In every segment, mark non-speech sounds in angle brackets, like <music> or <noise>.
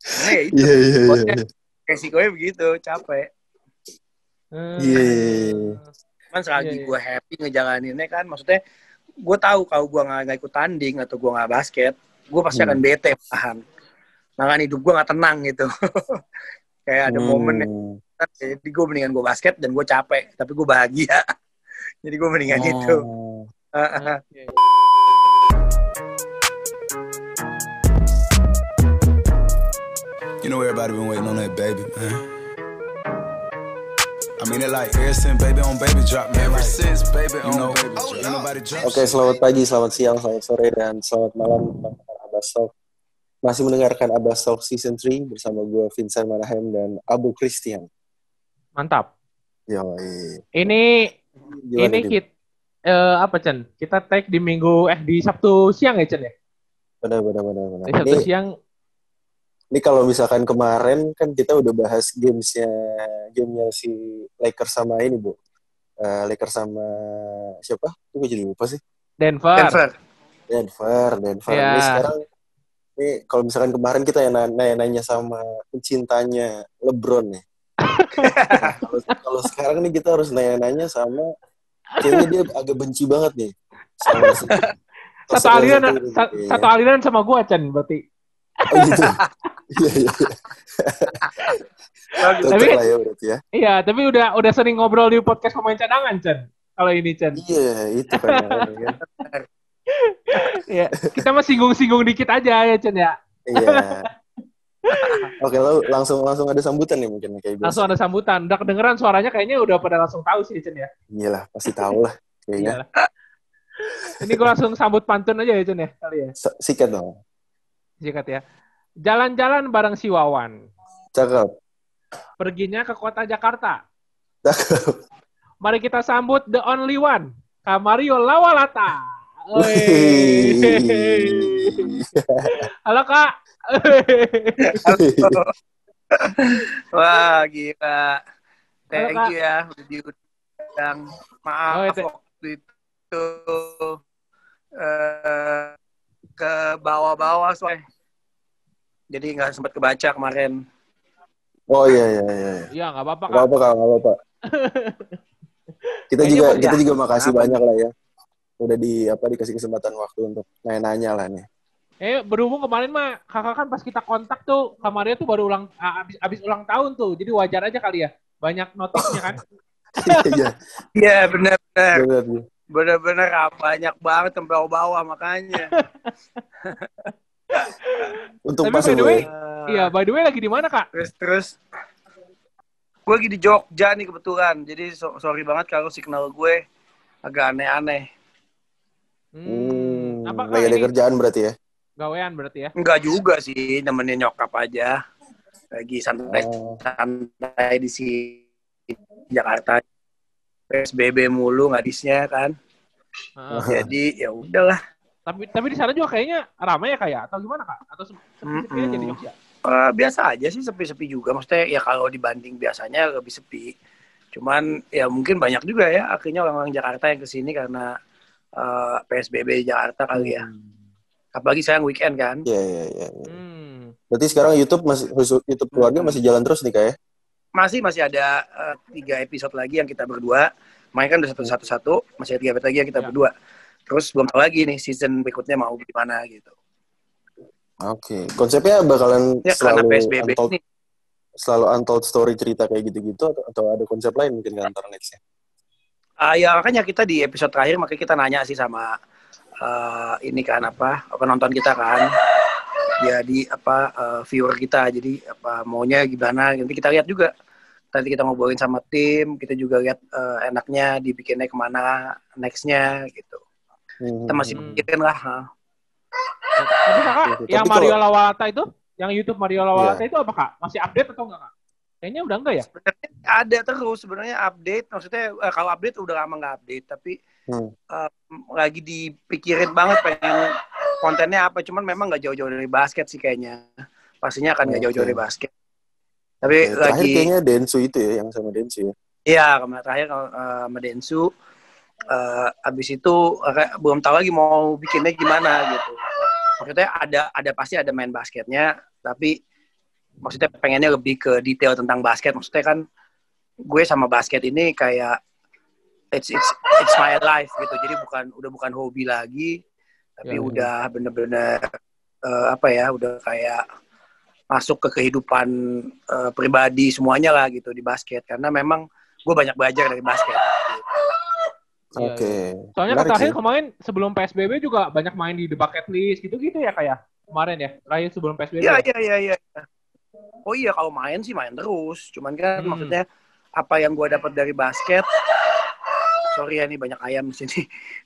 Karena ya itu, Iya iya iya. resikonya, iya. begitu, capek. Hmm. Iya, iya, iya. Cuman selagi Iya, iya. gue happy ngejalaninnya kan, maksudnya gue tahu kalau gue nggak ikut tanding atau gue nggak basket, gue pasti akan Hmm. bete tahan. Makanya hidup gue nggak tenang gitu. <laughs> Kayak ada momen yang Hmm. jadi gue mendingan gue basket dan gue capek, tapi gue bahagia. <laughs> jadi gue mendingan itu. Oh. Oke. You know everybody been waiting on that baby, man. I mean it like ever since baby on baby drop, man. Ever since baby on know, baby drop. Ain't nobody drop. Oke, selamat pagi, selamat siang, selamat sore, dan selamat malam teman-teman Abbas Talk. Masih mendengarkan Abbas Talk Season 3 bersama gue Vincent Manahem dan Abu Christian. Mantap. Yoi. Ini Gimana, ini Dim? kit eh, apa Chen? Kita tag di minggu eh di Sabtu siang ya Chen ya? Benar, benar, benar, benar. Di Sabtu Ini, siang ini kalau misalkan kemarin kan kita udah bahas gamesnya, gamenya si Lakers sama ini, Bu. Eh, Lakers sama siapa? Itu gue jadi lupa sih. Denver. Denver. Denver, Denver. Iya. Ini sekarang, ini kalau misalkan kemarin kita yang nanya, nanya sama pencintanya LeBron nih. Nah, <laughs> kalau, kalau sekarang nih kita harus nanya-nanya sama, kayaknya dia agak benci banget nih. Sama si- <laughs> Satu aliran satu aliran sama gua Chen berarti. Oh gitu. Iya, iya. iya. Tapi- lah ya berarti ya. Iya, tapi udah udah sering ngobrol di podcast pemain cadangan Chen. Kalau ini Chen. Iya, itu kan. kan. Iya, kita mah singgung-singgung dikit aja ya Chen ya. Iya. Oke, lalu langsung langsung ada sambutan nih mungkin kayak biasa. Langsung ada sambutan. Udah kedengeran suaranya kayaknya udah pada langsung tahu sih Chen ya. Iyalah, pasti tahu lah kayaknya. Ini gua langsung sambut pantun aja ya Chen ya kali ya. Sikat dong. Sikat ya. Jalan-jalan bareng si Wawan. Cakep. Perginya ke kota Jakarta. Cakep. Mari kita sambut the only one, Kamario Lawalata. Oi. Halo Kak. Wah, gila. Thank you ya udah diundang. Maaf Oh, itu- waktu itu eh, ke bawah-bawah soalnya. Jadi nggak sempat kebaca kemarin. Oh iya iya iya. iya. Iya nggak apa-apa Gak Kak. apa-apa, Kak, gak apa-apa. Kita juga kita juga makasih Apa? banyak lah ya. Udah di apa dikasih kesempatan waktu untuk nanya-nanya lah nih. Eh berhubung kemarin mah kakak kan pas kita kontak tuh Kamario tuh baru ulang abis, abis ulang tahun tuh, jadi wajar aja kali ya. Banyak notifnya kan. <laughs> Iya, Iya benar-benar, benar. Benar-benar ah, banyak banget sampai bawah-bawah makanya. <laughs> Untuk Tapi pas by the way- Iya, by the way lagi di mana Kak? Terus terus gue lagi di Jogja nih kebetulan. Jadi so- sorry banget kalau signal gue agak aneh-aneh. Hmm, apa Kak lagi ada kerjaan berarti ya. Gawean berarti ya? Enggak juga sih, nemenin nyokap aja. Lagi santai Oh, santai di si Jakarta. PSBB mulu ngadisnya kan. Heeh. Jadi ya udahlah. tapi tapi di sana juga kayaknya ramai ya kayak atau gimana Kak? Atau se- sepi-sepi aja di Mm-mm. Jogja? Eh, biasa aja sih sepi-sepi juga. Maksudnya ya kalau dibanding biasanya lebih sepi. Cuman ya mungkin banyak juga ya akhirnya orang-orang Jakarta yang ke sini karena eh, PSBB di Jakarta kali ya. Apalagi sekarang weekend kan. Iya iya iya. iya. Hmm. Berarti sekarang YouTube masih YouTube keluarga masih jalan terus nih kak ya? Masih masih ada eh, tiga episode lagi yang kita berdua. Main kan udah satu-satu satu, masih ada tiga episode lagi yang kita Ya. berdua. Terus belum tahu lagi nih season berikutnya mau gimana gitu. Oke. Konsepnya bakalan Ya selalu PSBB untold, ini. selalu untold story cerita kayak gitu-gitu atau, atau ada konsep lain mungkin kan ntar nextnya? Ah ya makanya kita di episode terakhir makanya kita nanya sih sama eh, ini kan apa penonton kita kan jadi apa eh, viewer kita jadi apa maunya gimana nanti kita lihat juga nanti kita ngobrolin sama tim kita juga lihat eh, enaknya dibikinnya ke mana nextnya gitu Hmm. kita masih Hmm. mikirin lah ha. Tapi Kakak Tapi yang kalau- Mario Lawalata itu, yang YouTube Mario Iya. itu apa Kak? Masih update atau enggak Kak? Kayaknya udah enggak ya? sebenarnya ada terus sebenarnya update maksudnya eh, kalau update udah lama nggak update tapi Hmm. eh, lagi dipikirin banget pengen kontennya apa cuman memang nggak jauh-jauh dari basket sih kayaknya pastinya akan nggak jauh-jauh dari basket tapi Ya, terakhir lagi kayaknya Densu itu ya yang sama Densu ya. Iya, kemarin terakhir uh, sama Densu. Uh, abis itu uh, belum tahu lagi mau bikinnya gimana gitu. Maksudnya ada ada pasti ada main basketnya, tapi maksudnya pengennya lebih ke detail tentang basket. Maksudnya kan gue sama basket ini kayak it's it's it's my life gitu. Jadi bukan udah bukan hobi lagi, tapi Ya, ya. udah bener-bener eh, apa ya, udah kayak masuk ke kehidupan eh, pribadi semuanya lah gitu di basket. Karena memang gue banyak belajar dari basket. Iya, Oke. Soalnya Menarik kata Rahil sih. kemarin sebelum PSBB juga banyak main di The Bucket List gitu-gitu ya kayak kemarin ya. Rahil sebelum PSBB. Iya ya? iya iya iya. Oh iya kalau main sih main terus. Cuman kan Hmm. maksudnya apa yang gue dapat dari basket. Sorry ya nih banyak ayam di sini.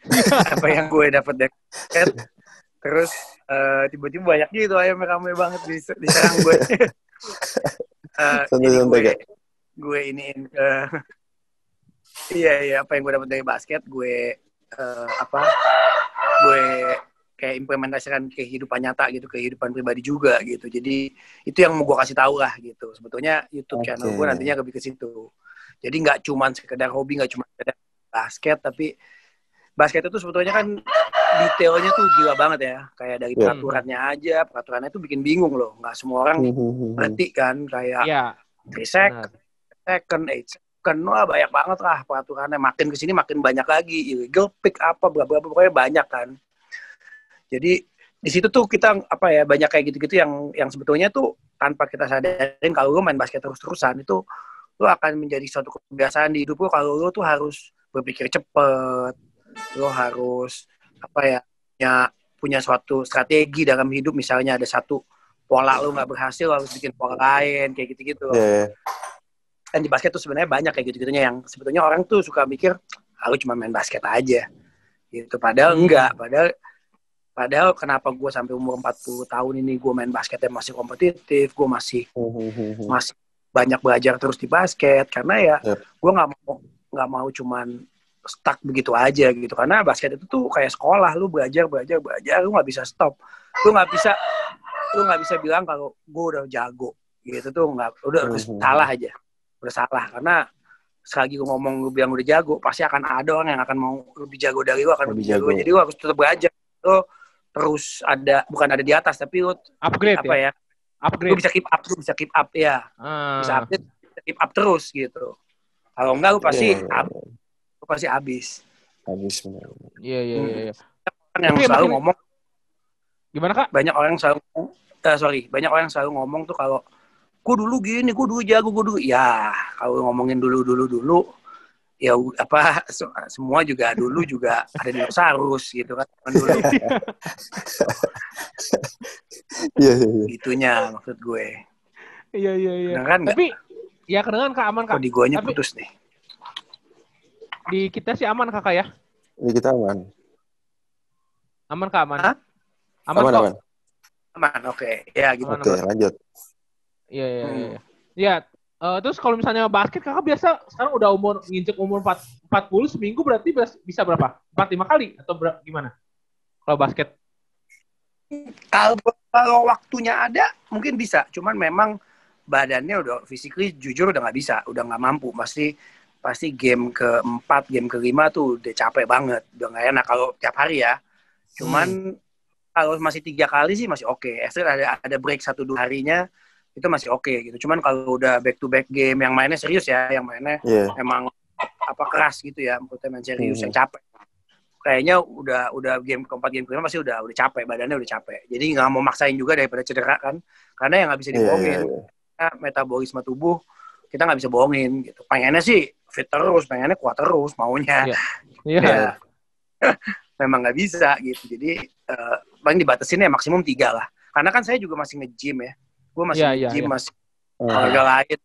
<laughs> apa yang gue dapat dari basket. Terus eh, tiba-tiba banyak gitu ayam rame banget di diserang gue. <laughs> Eh, jadi Santai-santai, gue gue iniin ke <laughs> iya iya apa yang gue dapat dari basket gue eh, apa gue kayak implementasikan kehidupan nyata gitu kehidupan pribadi juga gitu jadi itu yang mau gue kasih tahu lah gitu sebetulnya YouTube Oke. channel gue nantinya lebih ke situ jadi nggak cuman sekedar hobi nggak cuma sekedar basket tapi basket itu sebetulnya kan detailnya tuh gila banget ya kayak dari Iya. peraturannya aja peraturannya tuh bikin bingung loh nggak semua orang Hmm, hmm, hmm, ngerti kan kayak Iya. 3 second, second, 8 second, wah banyak banget lah peraturannya. Makin ke sini makin banyak lagi. Illegal pick apa, bla bla bla, pokoknya banyak kan. Jadi di situ tuh kita apa ya banyak kayak gitu-gitu yang yang sebetulnya tuh tanpa kita sadarin kalau lu main basket terus-terusan itu lu akan menjadi suatu kebiasaan di hidup lu kalau lu tuh harus berpikir cepet, lu harus apa ya punya punya suatu strategi dalam hidup. Misalnya ada satu pola lu nggak berhasil lu harus bikin pola lain kayak gitu-gitu. Iya, iya. kan di basket tuh sebenarnya banyak kayak gitu-gitunya yang sebetulnya orang tuh suka mikir ah, lu cuma main basket aja. Gitu. Padahal enggak. Padahal padahal kenapa gue sampai umur 40 tahun ini gue main basketnya masih kompetitif gue masih Hmm, hmm, hmm, masih banyak belajar terus di basket. Karena ya Yep. gue nggak mau nggak mau cuman stuck begitu aja gitu karena basket itu tuh kayak sekolah lu belajar belajar belajar lu nggak bisa stop lu nggak bisa lu nggak bisa bilang kalau gue udah jago gitu tuh nggak udah udah Mhm. salah aja udah salah karena selagi gue ngomong lu bilang udah jago pasti akan ada orang yang akan mau lebih jago dari lu akan Lebih lebih jago, jago. jadi lu harus tetap belajar lu terus ada bukan ada di atas tapi lu Upgrade apa ya. ya lu Upgrade. bisa keep up lu bisa keep up ya bisa Ah. update bisa keep up terus gitu kalau enggak lu pasti Iya, iya, ab- lu pasti habis Habis benar. Iya iya iya. iya. kan yang Tapi selalu makin- ngomong Gimana Kak? banyak orang yang selalu eh, sorry banyak orang yang selalu ngomong tuh kalau gue dulu gini gue dulu jago gue dulu ya kalau ngomongin dulu dulu dulu ya apa <laughs> se- semua juga dulu juga ada dinosaurus gitu kan dulu <laughs> Iya, iya, iya. gitunya maksud gue Iya iya iya. Nggak? Tapi ya kedengeran Kak aman Kak. kok di guanya Tapi- putus nih Di kita sih aman Kakak ya. Ini kita aman. Aman Kak aman. Hah? Aman, Aman, kok. aman. aman oke ya gitu Aman, Oke, lanjut. Iya iya Hmm. iya. Iya, eh, terus kalau misalnya basket kakak biasa sekarang udah umur nginjek umur 4, 40 seminggu berarti bisa berapa? 4 5 kali atau ber- gimana? Kalau basket. kalau kalau waktunya ada mungkin bisa cuman memang badannya udah physically jujur udah nggak bisa udah nggak mampu pasti pasti game keempat game kelima tuh udah capek banget udah nggak enak kalau tiap hari ya cuman kalau masih tiga kali sih masih oke okay. ada ada break satu dua harinya itu masih oke gitu cuman kalau udah back to back game yang mainnya serius ya yang mainnya Iya. emang apa keras gitu ya maksudnya main serius Mhm. yang capek kayaknya udah udah game keempat game kelima pasti udah udah capek badannya udah capek jadi nggak mau maksain juga daripada cedera kan karena yang nggak bisa Iya, iya, dibohongin iya. Metabolisme tubuh kita nggak bisa bohongin gitu. Pengennya sih fit terus pengennya kuat terus maunya. Iya. <laughs> Iya. ya. <laughs> Memang nggak bisa gitu. Jadi eh, paling dibatasin ya maksimum tiga lah. Karena kan saya juga masih nge-gym ya. Gue masih Iya, iya, nge-gym iya. masih Ah, olahraga lain.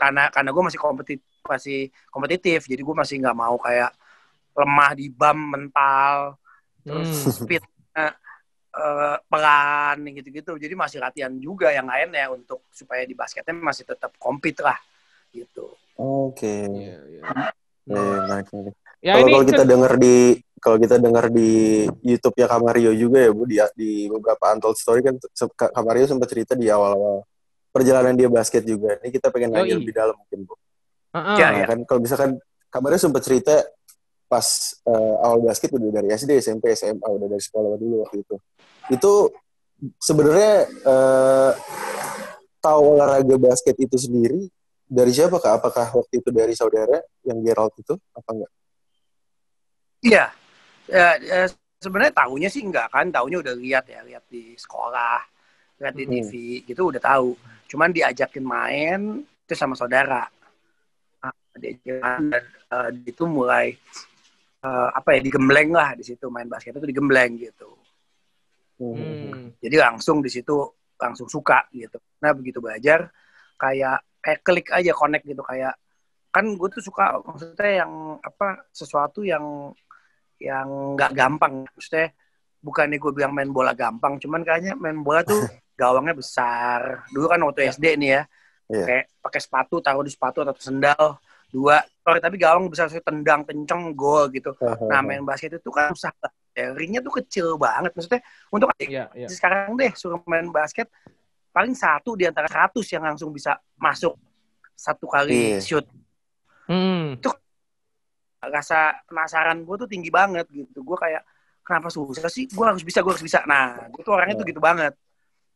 Karena karena gue masih kompetitif masih kompetitif. Jadi gue masih nggak mau kayak lemah di bam mental terus Hmm. speed eh, pelan gitu-gitu jadi masih latihan juga yang lainnya untuk supaya di basketnya masih tetap compete lah gitu Oke. Iya, iya. Menarik, menarik. Ya Kalau ini kalau kita dengar di kalau kita dengar di YouTube ya Kamario juga ya Bu di, di beberapa untold story kan Kamario sempat cerita di awal-awal perjalanan dia basket juga. Ini kita pengen nanya lebih dalam mungkin Bu. Heeh. Ya, Nah, kan kalau misalkan Kamario sempat cerita pas eh, awal basket udah dari SD, SMP, SMA, udah dari sekolah dulu waktu itu. Itu sebenarnya eh, tahu olahraga basket itu sendiri dari siapa kak? Apakah waktu itu dari saudara yang Gerald itu apa enggak? Iya. Ya, ya, sebenarnya tahunya sih enggak kan, tahunya udah lihat ya, lihat di sekolah, lihat di Hmm. TV, gitu udah tahu. Cuman diajakin main itu sama saudara. Ah, diajakin dan eh, itu mulai eh, apa ya digembleng lah di situ main basket itu digembleng gitu. Hmm. Jadi langsung di situ langsung suka gitu. Nah begitu belajar kayak kayak klik aja connect gitu kayak kan gue tuh suka maksudnya yang apa sesuatu yang yang nggak gampang maksudnya bukannya gue bilang main bola gampang cuman kayaknya main bola tuh <laughs> gawangnya besar dulu kan waktu SD nih ya Iya. kayak pakai sepatu taruh di sepatu atau sendal dua sorry, tapi gawang besar saya tendang kenceng gol gitu. Nah main basket itu kan susah banget. Ya. ringnya tuh kecil banget. Maksudnya untuk Iya, iya. sekarang deh suruh main basket paling satu di antara 100 yang langsung bisa masuk satu kali Iya. shoot. Hmm. rasa penasaran gue tuh tinggi banget gitu. Gue kayak kenapa susah sih? Gue harus bisa gue harus bisa. Nah gue tuh orangnya tuh gitu banget.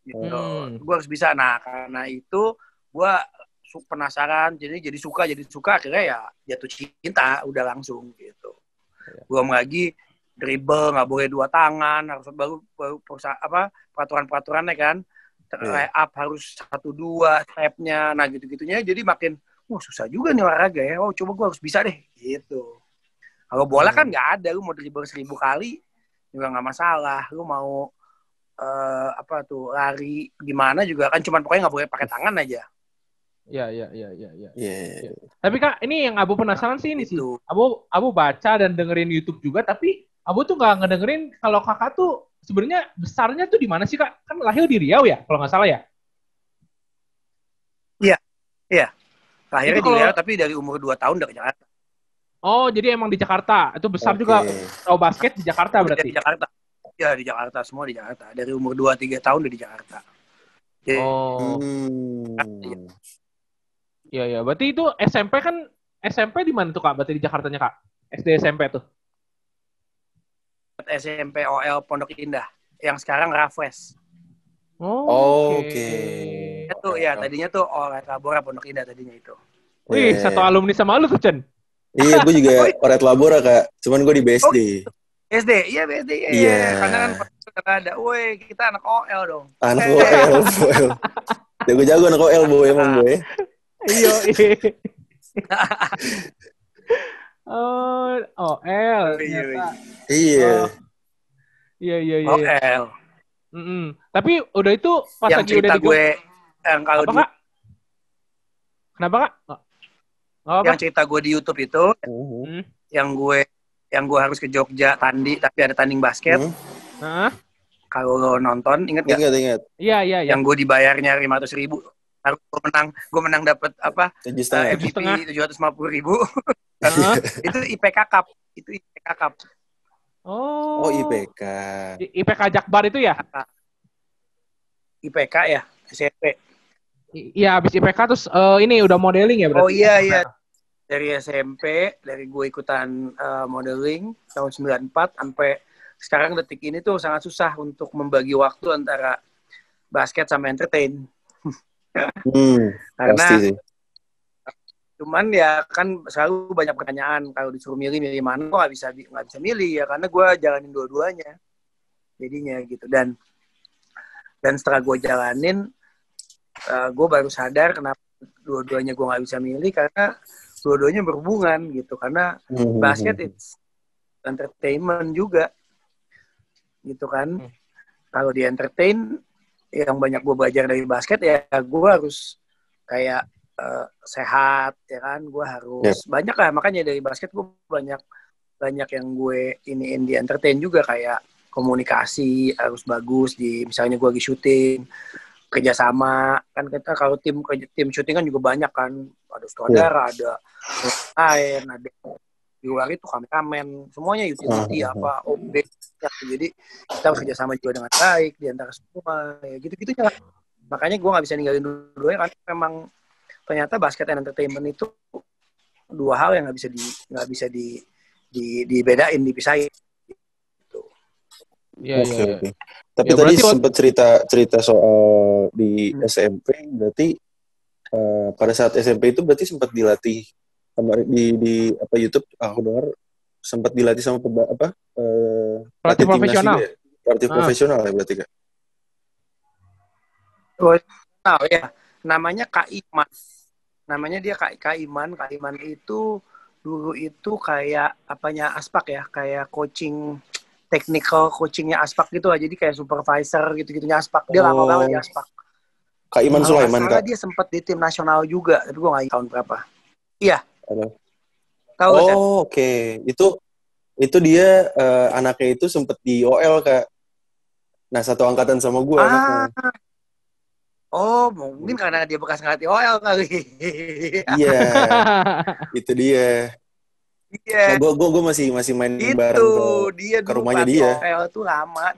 Gitu. Hmm. gue harus bisa. Nah karena itu gue penasaran jadi jadi suka jadi suka akhirnya ya jatuh cinta udah langsung gitu. Iya. belum lagi dribble nggak boleh dua tangan harus baru baru apa peraturan peraturannya kan Iya. up harus satu dua stepnya nah gitu gitunya jadi makin wah susah juga nih olahraga ya oh coba gue harus bisa deh gitu. Kalau bola kan nggak ada lu mau dribble seribu kali juga nggak masalah lu mau eh, apa tuh lari gimana juga kan cuman pokoknya nggak boleh pakai tangan aja Iya, iya, iya, iya, iya. Iya. Tapi Kak, ini yang Abu penasaran sih ini sih. Abu Abu baca dan dengerin YouTube juga, tapi Abu tuh nggak ngedengerin kalau kakak tuh sebenarnya besarnya tuh di mana sih kak? Kan lahir di Riau ya, kalau nggak salah ya. akhirnya Itu kalau- dilihat tapi dari umur 2 tahun udah ke Jakarta Oh, jadi emang di Jakarta. Itu besar Oke. juga tahu basket di Jakarta Udah berarti. di Jakarta ya di Jakarta semua di Jakarta dari umur 2 3 tahun udah di Jakarta Jadi, Oh, Hmm. Iya iya. Berarti itu SMP kan SMP di mana tuh kak? Berarti di Jakartanya kak? SD SMP tuh. SMP OL Pondok Indah yang sekarang Rafles Oh, Oke. itu ya tadinya tuh OL Labora Pondok Indah tadinya itu Wih, Iya. satu alumni sama lu tuh Chen. Iya, gue juga <laughs> Oret Labora kak. Cuman gue di BSD. SD iya BSD iya Iya. karena kan udah ada woi kita anak OL dong Anak <laughs> OL, OL. Jago-jago anak OL, boy emang gue. <laughs> Iya, <laughs> iya. Oh, oh, L. Iya, ternyata. Iya. Oh. Iya, iya, iya. iya. OL Mm-mm. Tapi udah itu pas yang lagi udah cerita di gue yang kalau Apa di, kak? Kenapa kak? Nggak apa? yang cerita gue di YouTube itu. Hmm. yang gue yang gue harus ke Jogja tandi tapi ada tanding basket Hmm. Hah? kalau lo nonton inget gak Ingat, ingat. Iya, iya, iya. yang gue dibayarnya lima ratus ribu harus gue menang gue menang dapat apa Tujuh uh, setengah. Tujuh setengah. tujuh ratus lima puluh ribu Hah? <laughs> itu IPK Cup itu IPK Cup Oh. Oh, IPK. I- IPK Jakbar itu ya? IPK ya SMP I- Iya, habis IPK terus eh, ini udah modeling ya berarti? oh iya iya dari SMP dari gue ikutan uh, modeling tahun 94 sampai sekarang detik ini tuh sangat susah untuk membagi waktu antara basket sama entertain Hmm, karena pasti sih. cuman ya kan selalu banyak pertanyaan kalau disuruh milih milih mana gue nggak bisa nggak bisa milih ya karena gue jalanin dua-duanya jadinya gitu dan dan setelah gue jalanin gue baru sadar kenapa dua-duanya gue nggak bisa milih karena dua-duanya berhubungan gitu karena Mhm. basket it's entertainment juga gitu kan Hmm. kalau di entertain yang banyak gue belajar dari basket ya gue harus kayak eh, sehat ya kan? Gue harus banyak lah. Makanya dari basket gue banyak banyak yang gue iniin di entertain juga. Kayak komunikasi harus bagus di misalnya gue lagi syuting kerjasama. Kan kita kalau tim tim syuting kan juga banyak kan. Ada sutradara ada lain ada di luar itu kameramen semuanya utility Hmm. apa OB ya, jadi kita harus kerjasama juga dengan baik di antara semua ya gitu gitu lah makanya gue nggak bisa ninggalin dua-duanya karena memang ternyata basket dan entertainment itu dua hal yang nggak bisa di nggak bisa di, di dibedain dipisahin gitu. Iya, Oke iya, iya. Tapi Ya, tadi sempat cerita cerita soal di Hmm. SMP, berarti eh, pada saat SMP itu berarti sempat dilatih kemarin di di apa YouTube aku dengar sempat dilatih sama peba, apa eh, Pelatih profesional. juga ya? Pelatih Ah. profesional ya berarti kak. Nah, ya, namanya Kak Iman. Namanya dia Kak, Kak Iman. Kak Iman itu dulu itu kayak apanya Aspak ya, kayak coaching technical coachingnya Aspak gitu lah. Jadi kayak supervisor gitu-gitunya Aspak. Dia lama Oh. banget di Aspak. Kak Iman Sulaiman kak. dia sempat di tim nasional juga, tapi gue nggak tahun berapa. Iya. Halo. Tahu? Oh oke, itu itu dia eh, anaknya itu sempat di OL kak. Nah satu angkatan sama gue anaknya. Ah. Oh, mungkin karena dia bekas ngelatih OL kali. Iya, <laughs> itu dia. Iya. Nah, gue gue masih masih main itu bareng ke dia ke rumahnya dia. OL tuh lama.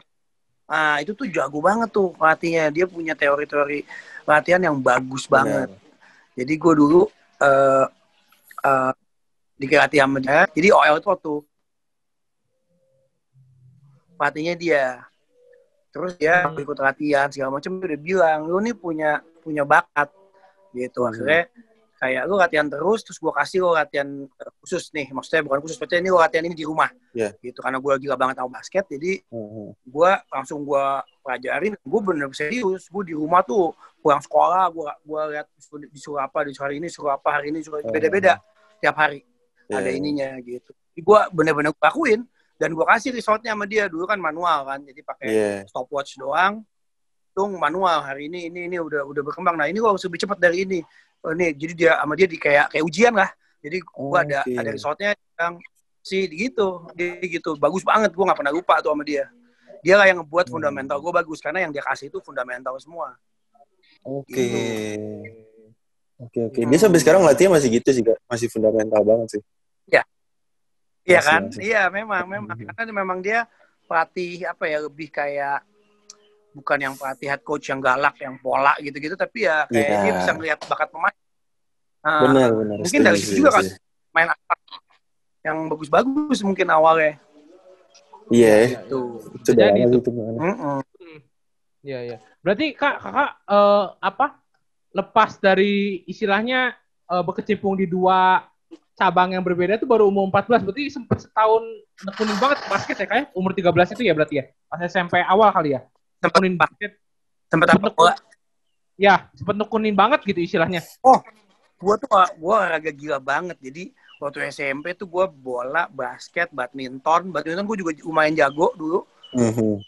Ah, itu tuh jago banget tuh pelatihnya. Dia punya teori-teori latihan yang bagus banget. Jadi gue dulu eh eh dilatih sama dia. Jadi OL itu waktu pelatihnya dia. Terus dia Hmm. ikut latihan segala macam dia udah bilang, lu nih punya punya bakat gitu. Hmm. Akhirnya kayak lu latihan terus, terus gue kasih lu latihan eh, khusus nih. Maksudnya bukan khusus, maksudnya ini lu latihan ini di rumah. Iya. Gitu karena gue gila banget sama basket, jadi Hmm. gue langsung gue pelajarin gue bener serius gue di rumah tuh pulang sekolah gue gue lihat disuruh- disuruh apa disuruh hari ini suruh apa hari ini suruh Oh. beda-beda tiap hari Iya, ada iya. ininya gitu gue bener-bener lakuin dan gue kasih resultnya sama dia dulu kan manual kan jadi pakai Iya. stopwatch doang tung manual hari ini ini ini udah udah berkembang nah ini gue harus lebih cepat dari ini oh, ini jadi dia sama dia di kayak kayak ujian lah jadi gue Oh, ada oke. ada resultnya yang si gitu dia gitu bagus banget gue nggak pernah lupa tuh sama dia dia lah yang ngebuat Hmm. fundamental gue bagus karena yang dia kasih itu fundamental semua Oke. Gitu. Oke oke. Dia sampai sekarang latihan masih gitu sih kak, masih fundamental banget sih. iya Masih, kan iya memang memang Mhm. karena memang dia pelatih apa ya lebih kayak bukan yang pelatih head coach yang galak yang pola gitu-gitu tapi ya kayak Iya. dia bisa ngelihat bakat pemain Nah, Benar benar. mungkin dari situ juga kan main apa yang bagus-bagus mungkin awalnya Iya. tuh Itu Jadi itu. gitu. Mm-mm. Iya, iya. Berarti Kak, Kakak eh, apa? Lepas dari istilahnya eh, berkecimpung di dua cabang yang berbeda itu baru umur 14. Berarti sempat setahun nekunin banget basket ya, Kak? ya? Umur 13 itu ya berarti ya? Pas SMP awal kali ya? Sempet Nekunin basket. sempet apa bola Ya, sempat nekunin banget gitu istilahnya. gue tuh gue olahraga gila banget jadi waktu SMP tuh gue bola basket badminton badminton gue juga lumayan jago dulu Mhm.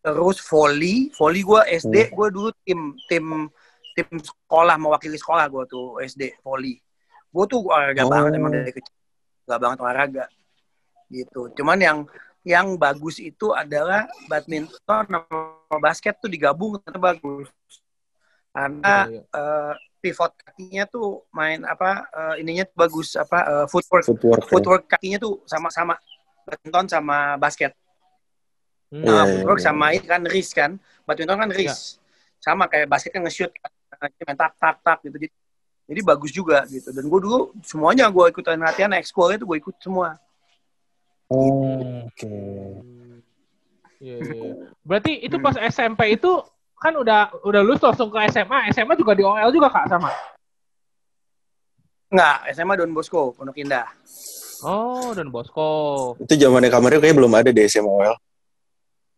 terus volley volley gue SD Hmm. gue dulu tim tim tim sekolah mewakili sekolah gue tuh SD volley gue tuh olahraga Oh. banget emang dari kecil gak banget olahraga gitu cuman yang yang bagus itu adalah badminton sama basket tuh digabung ternyata bagus karena Iya, iya. eh, pivot kakinya tuh main apa eh, ininya tuh bagus apa eh, footwork Footwork. ya. footwork kakinya tuh sama-sama badminton sama basket Hmm. Iya, Nah, iya, footwork iya. sama ini kan wrist kan badminton kan wrist sama kayak basket kan nge-shoot kan. Main tak tak tak gitu jadi, jadi bagus juga gitu dan gue dulu semuanya gue ikutan latihan ekskul itu gue ikut semua Oh, Oke. Iya, iya, iya. Berarti itu pas SMP itu kan udah udah lulus langsung ke SMA. SMA juga di OL juga Kak sama. Enggak, SMA Don Bosco Pondok Indah Oh, dan Bosco. Itu zamannya kamarnya kayak belum ada di SMA OL.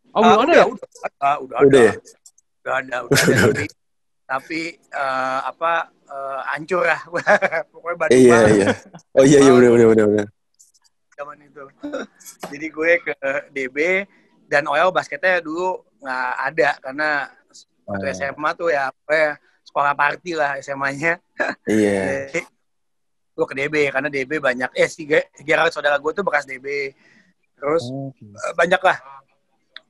Oh, belum Ah, ada udah, ya? udah, udah, udah, Udah ya? udah ada, udah <laughs> tapi eh, apa eh, hancur lah. <laughs> Pokoknya Bandung Iya banget iya. Oh iya iya benar benar benar zaman itu. <laughs> Jadi gue ke DB dan OL basketnya dulu nggak ada karena waktu Oh. SMA tuh ya apa ya, sekolah party lah SMA-nya. <laughs> Iya. Jadi, gue ke DB karena DB banyak eh si Ge- Gerald saudara gue tuh bekas DB. Terus Oke. eh, banyak lah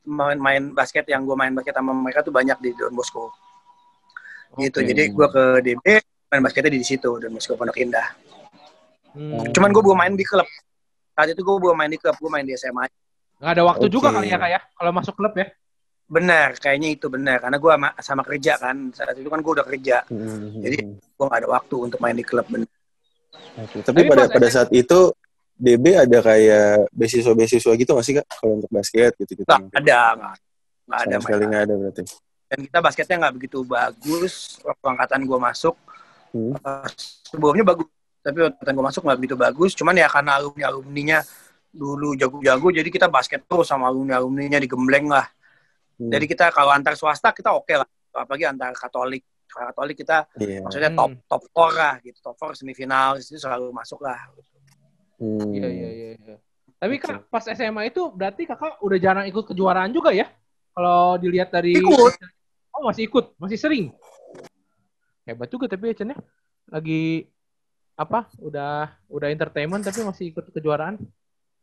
main-main basket yang gue main basket sama mereka tuh banyak di Don Bosco. Gitu. Jadi gue ke DB main basketnya di situ Don Bosco Pondok Indah. Hmm. Cuman gue belum main di klub. Saat itu gue belum main di klub, gue main di SMA. Nggak ada waktu Oke. juga kali ya Kak ya kalau masuk klub ya. Benar, kayaknya itu benar. Karena gue sama, sama kerja kan. Saat itu kan gue udah kerja. Mhm. Jadi- Gue gak ada waktu untuk main di klub. Bener. Oke, Tapi Tapi pada pada SMA saat itu DB ada kayak beasiswa-beasiswa gitu sih kak kalau untuk basket gitu gitu nggak ada nggak nggak ada sama sekali nggak ada berarti dan kita basketnya nggak begitu bagus waktu angkatan gue masuk Hmm. Eh, sebelumnya bagus tapi waktu angkatan gue masuk nggak begitu bagus cuman ya karena alumni alumninya dulu jago-jago jadi kita basket terus sama alumni alumninya digembleng lah Hmm. jadi kita kalau antar swasta kita oke lah apalagi antar katolik Kalau katolik kita Iya. maksudnya Hmm. top top four lah gitu top four semifinal itu selalu masuk lah Hmm. Iya iya iya. iya. Tapi kak pas SMA itu berarti kakak udah jarang ikut kejuaraan juga ya? Kalau dilihat dari Ikut. Oh masih ikut, masih sering. Hebat juga tapi ya Chen ya. Lagi apa? Udah udah entertainment tapi masih ikut kejuaraan.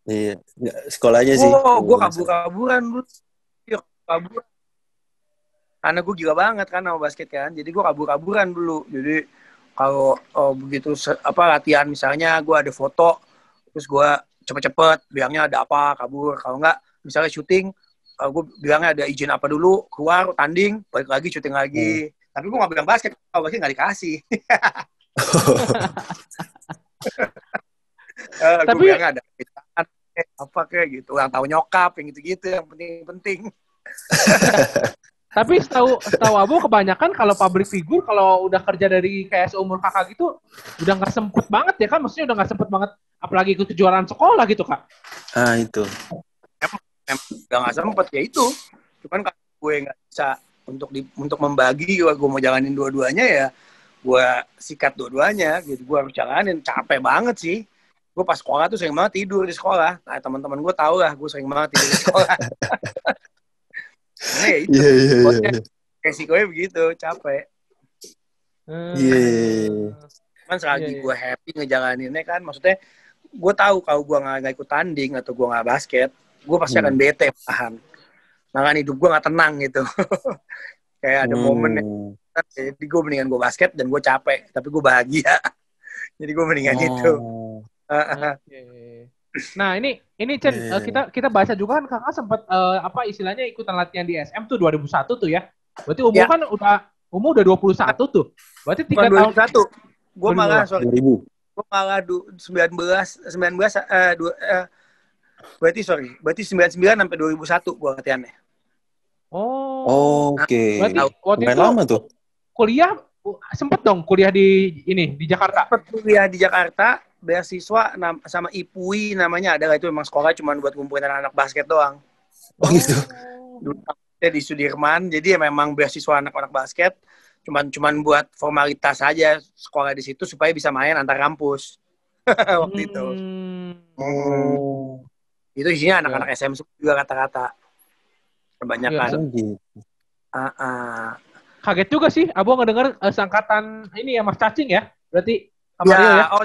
Iya. Nggak, sekolahnya sih. Oh, gue kabur-kaburan dulu. Iya, kabur. Karena gue gila banget kan sama basket kan. Jadi gue kabur-kaburan dulu. Jadi kalau oh, begitu apa latihan misalnya gue ada foto, terus gue cepet-cepet bilangnya ada apa kabur. Kalau enggak misalnya syuting, gue bilangnya ada izin apa dulu, keluar tanding, balik lagi syuting lagi. Tapi gue gak bilang basket, kalau basket gak dikasih. <laughs> Eh, gue Tapi- bilangnya ada eh, apa kayak gitu, ulang tahun nyokap, yang gitu-gitu yang penting-penting. <laughs> Tapi setahu setahu Abu kebanyakan kalau public figure kalau udah kerja dari kayak seumur kakak gitu udah nggak sempet banget ya kan maksudnya udah nggak sempet banget apalagi ikut kejuaraan sekolah gitu kak. Ah itu. Udah nggak sempet ya itu cuman kalau gue nggak bisa untuk di, untuk membagi gue gue mau jalanin dua-duanya ya gue sikat dua-duanya gitu gue harus jalanin capek banget sih gue pas sekolah tuh sering banget tidur di sekolah nah teman-teman gue tahu lah gue sering banget tidur di sekolah <laughs> Karena ya itu Iya iya iya. Pokoknya- iya. resikonya begitu capek Hmm. Iya. cuman selagi Iya, iya. gue happy ngejalaninnya kan maksudnya gue tahu kalau gue nggak nggak ikut tanding atau gue nggak basket gue pasti akan Hmm. bete malahan malahan hidup gue nggak tenang gitu <laughs> kayak ada momen yang Hmm. jadi gue mendingan gue basket dan gue capek tapi gue bahagia <laughs> jadi gue mendingan itu Oh. Oke. Nah ini ini Chen Iya. eh, kita kita baca juga kan kakak sempat eh, apa istilahnya ikutan latihan di SM tuh 2001 tuh ya. Berarti umur Ya. kan udah umur udah 21 tuh. Berarti tiga tahun 2001 gue malah 2002. sorry 2000. gue malah du, 19 19 eh, dua, eh, berarti sorry berarti 99 sampai 2001 gue latihannya Oh. Oke. Berarti waktu Lumayan itu lama tuh. kuliah sempet dong kuliah di ini di Jakarta. Sempet kuliah di Jakarta beasiswa nam- sama IPUI namanya ada itu memang sekolah cuma buat ngumpulin anak-anak basket doang Oh gitu. dulu saya di Sudirman jadi ya memang beasiswa anak-anak basket cuman cuman buat formalitas saja sekolah di situ supaya bisa main antar kampus <laughs> waktu itu Hmm. Oh. Itu isinya anak-anak SM juga kata-kata kebanyakan Oh gitu. Ah, ah. Kaget juga sih, Abu ngedenger uh, sangkatan ini ya Mas Cacing ya. Berarti Kamario ya. ya, oh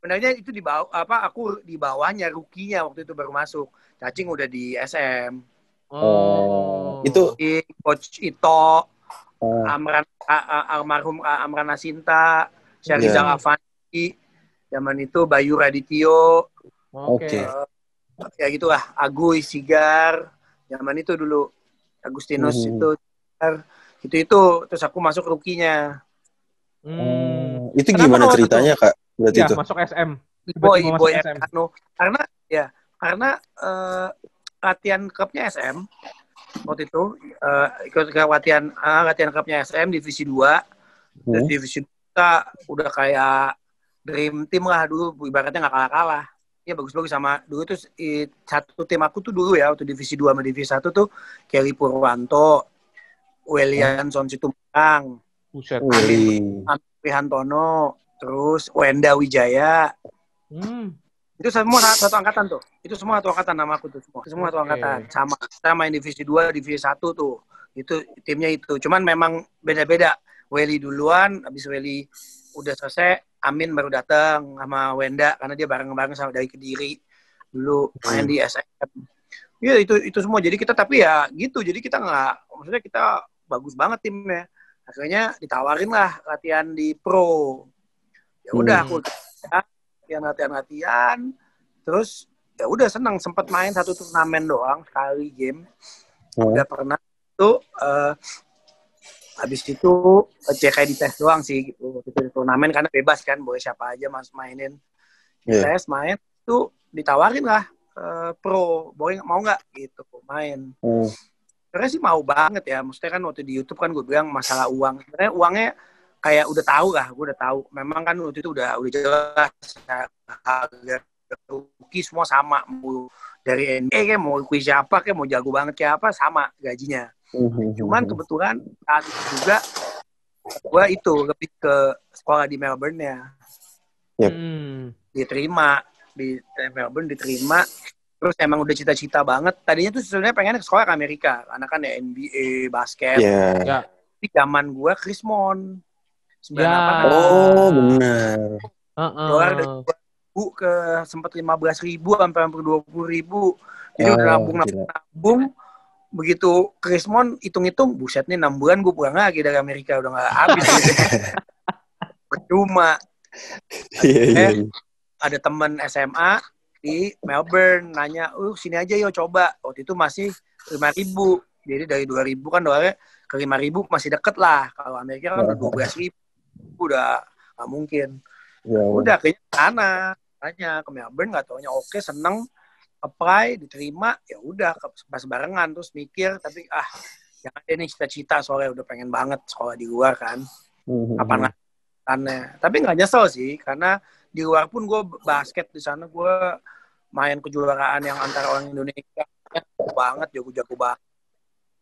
sebenarnya itu di bawah apa aku di bawahnya rukinya waktu itu baru masuk cacing udah di SM Oh. Itu Di coach Ito ah, Amran almarhum Amran Asinta Syariza Iya. Afandi zaman itu Bayu Radityo Oke. eh, ya gitulah Aguy Sigar zaman itu dulu Agustinus Mhm. itu itu itu terus aku masuk rukinya Hmm. itu Kenapa gimana ceritanya kak? Berarti Iya, itu. masuk SM. boy Tiba-tiba boy masuk SM. anu karena ya karena eh, latihan klubnya SM waktu itu eh, ikut ke latihan ah, latihan klubnya SM divisi 2 terus Hmm. divisi 2 kita udah kayak dream team lah dulu ibaratnya nggak kalah-kalah ya bagus-bagus. Sama dulu tuh satu tim aku tuh dulu ya waktu divisi 2 sama divisi 1 tuh Kelly Purwanto Welian Son Situmorang Buset. Terus Wenda Wijaya. Hmm. itu semua satu, satu angkatan tuh. Itu semua satu angkatan nama aku tuh semua itu semua satu Oke. angkatan. Sama kita main divisi 2 divisi 1 tuh. Itu timnya itu. Cuman memang beda-beda. Welly duluan habis Welly udah selesai Amin baru datang sama Wenda karena dia bareng-bareng sama dari Kediri dulu main di SM Iya itu itu semua. Jadi kita tapi ya gitu. Jadi kita nggak maksudnya kita bagus banget timnya. Akhirnya ditawarin lah latihan di pro. Ya udah Hmm. aku latihan latihan latihan. Terus ya udah seneng. Sempet main satu turnamen doang sekali game. Oh. udah pernah itu eh habis itu cek kayak di tes doang sih gitu. Waktu itu di turnamen karena bebas kan boleh siapa aja mas mainin. Iya. tes main itu ditawarin lah eh, pro. Boleh mau nggak? Gitu main. Hmm. sebenarnya sih mau banget ya. Maksudnya kan waktu di YouTube kan gue bilang masalah uang. Sebenarnya uangnya kayak udah tahu lah gue udah tahu. Memang kan waktu itu udah udah jelas ya, harga rookie semua sama. Mau dari NBA kayak mau quiz siapa kayak mau jago banget kayak apa sama gajinya. Cuman kebetulan saat itu juga gue itu lebih ke sekolah di Melbourne ya Yep. Hmm. diterima di Melbourne diterima terus emang udah cita-cita banget tadinya tuh sebenarnya pengen ke sekolah ke Amerika karena kan ya NBA basket Ya. Ya. di zaman gua Krismon 98 Ya. kan Oh, benar. Heeh. dolar dari ribu ke sempat lima belas ribu sampai hampir dua puluh ribu jadi udah Oh, nabung nabung, gila. nabung begitu Krismon hitung-hitung buset nih enam bulan gue pulang lagi dari Amerika udah nggak habis gitu. <laughs> percuma Iya, iya. iya. ada temen SMA di Melbourne nanya, uh sini aja yo coba. Waktu itu masih lima ribu, jadi dari dua ribu kan dolarnya ke lima ribu masih deket lah. Kalau Amerika kan udah dua belas ribu, udah nggak mungkin. Ya, Udah kayaknya ke sana, tanya ke Melbourne nggak taunya oke seneng apply diterima ya udah pas barengan terus mikir tapi ah yang ada nih cita-cita soalnya udah pengen banget sekolah di luar kan Hmm. kapan nggak tapi nggak nyesel sih karena di luar pun gue basket di sana gue main kejuaraan yang antara orang Indonesia jago banget jago-jago banget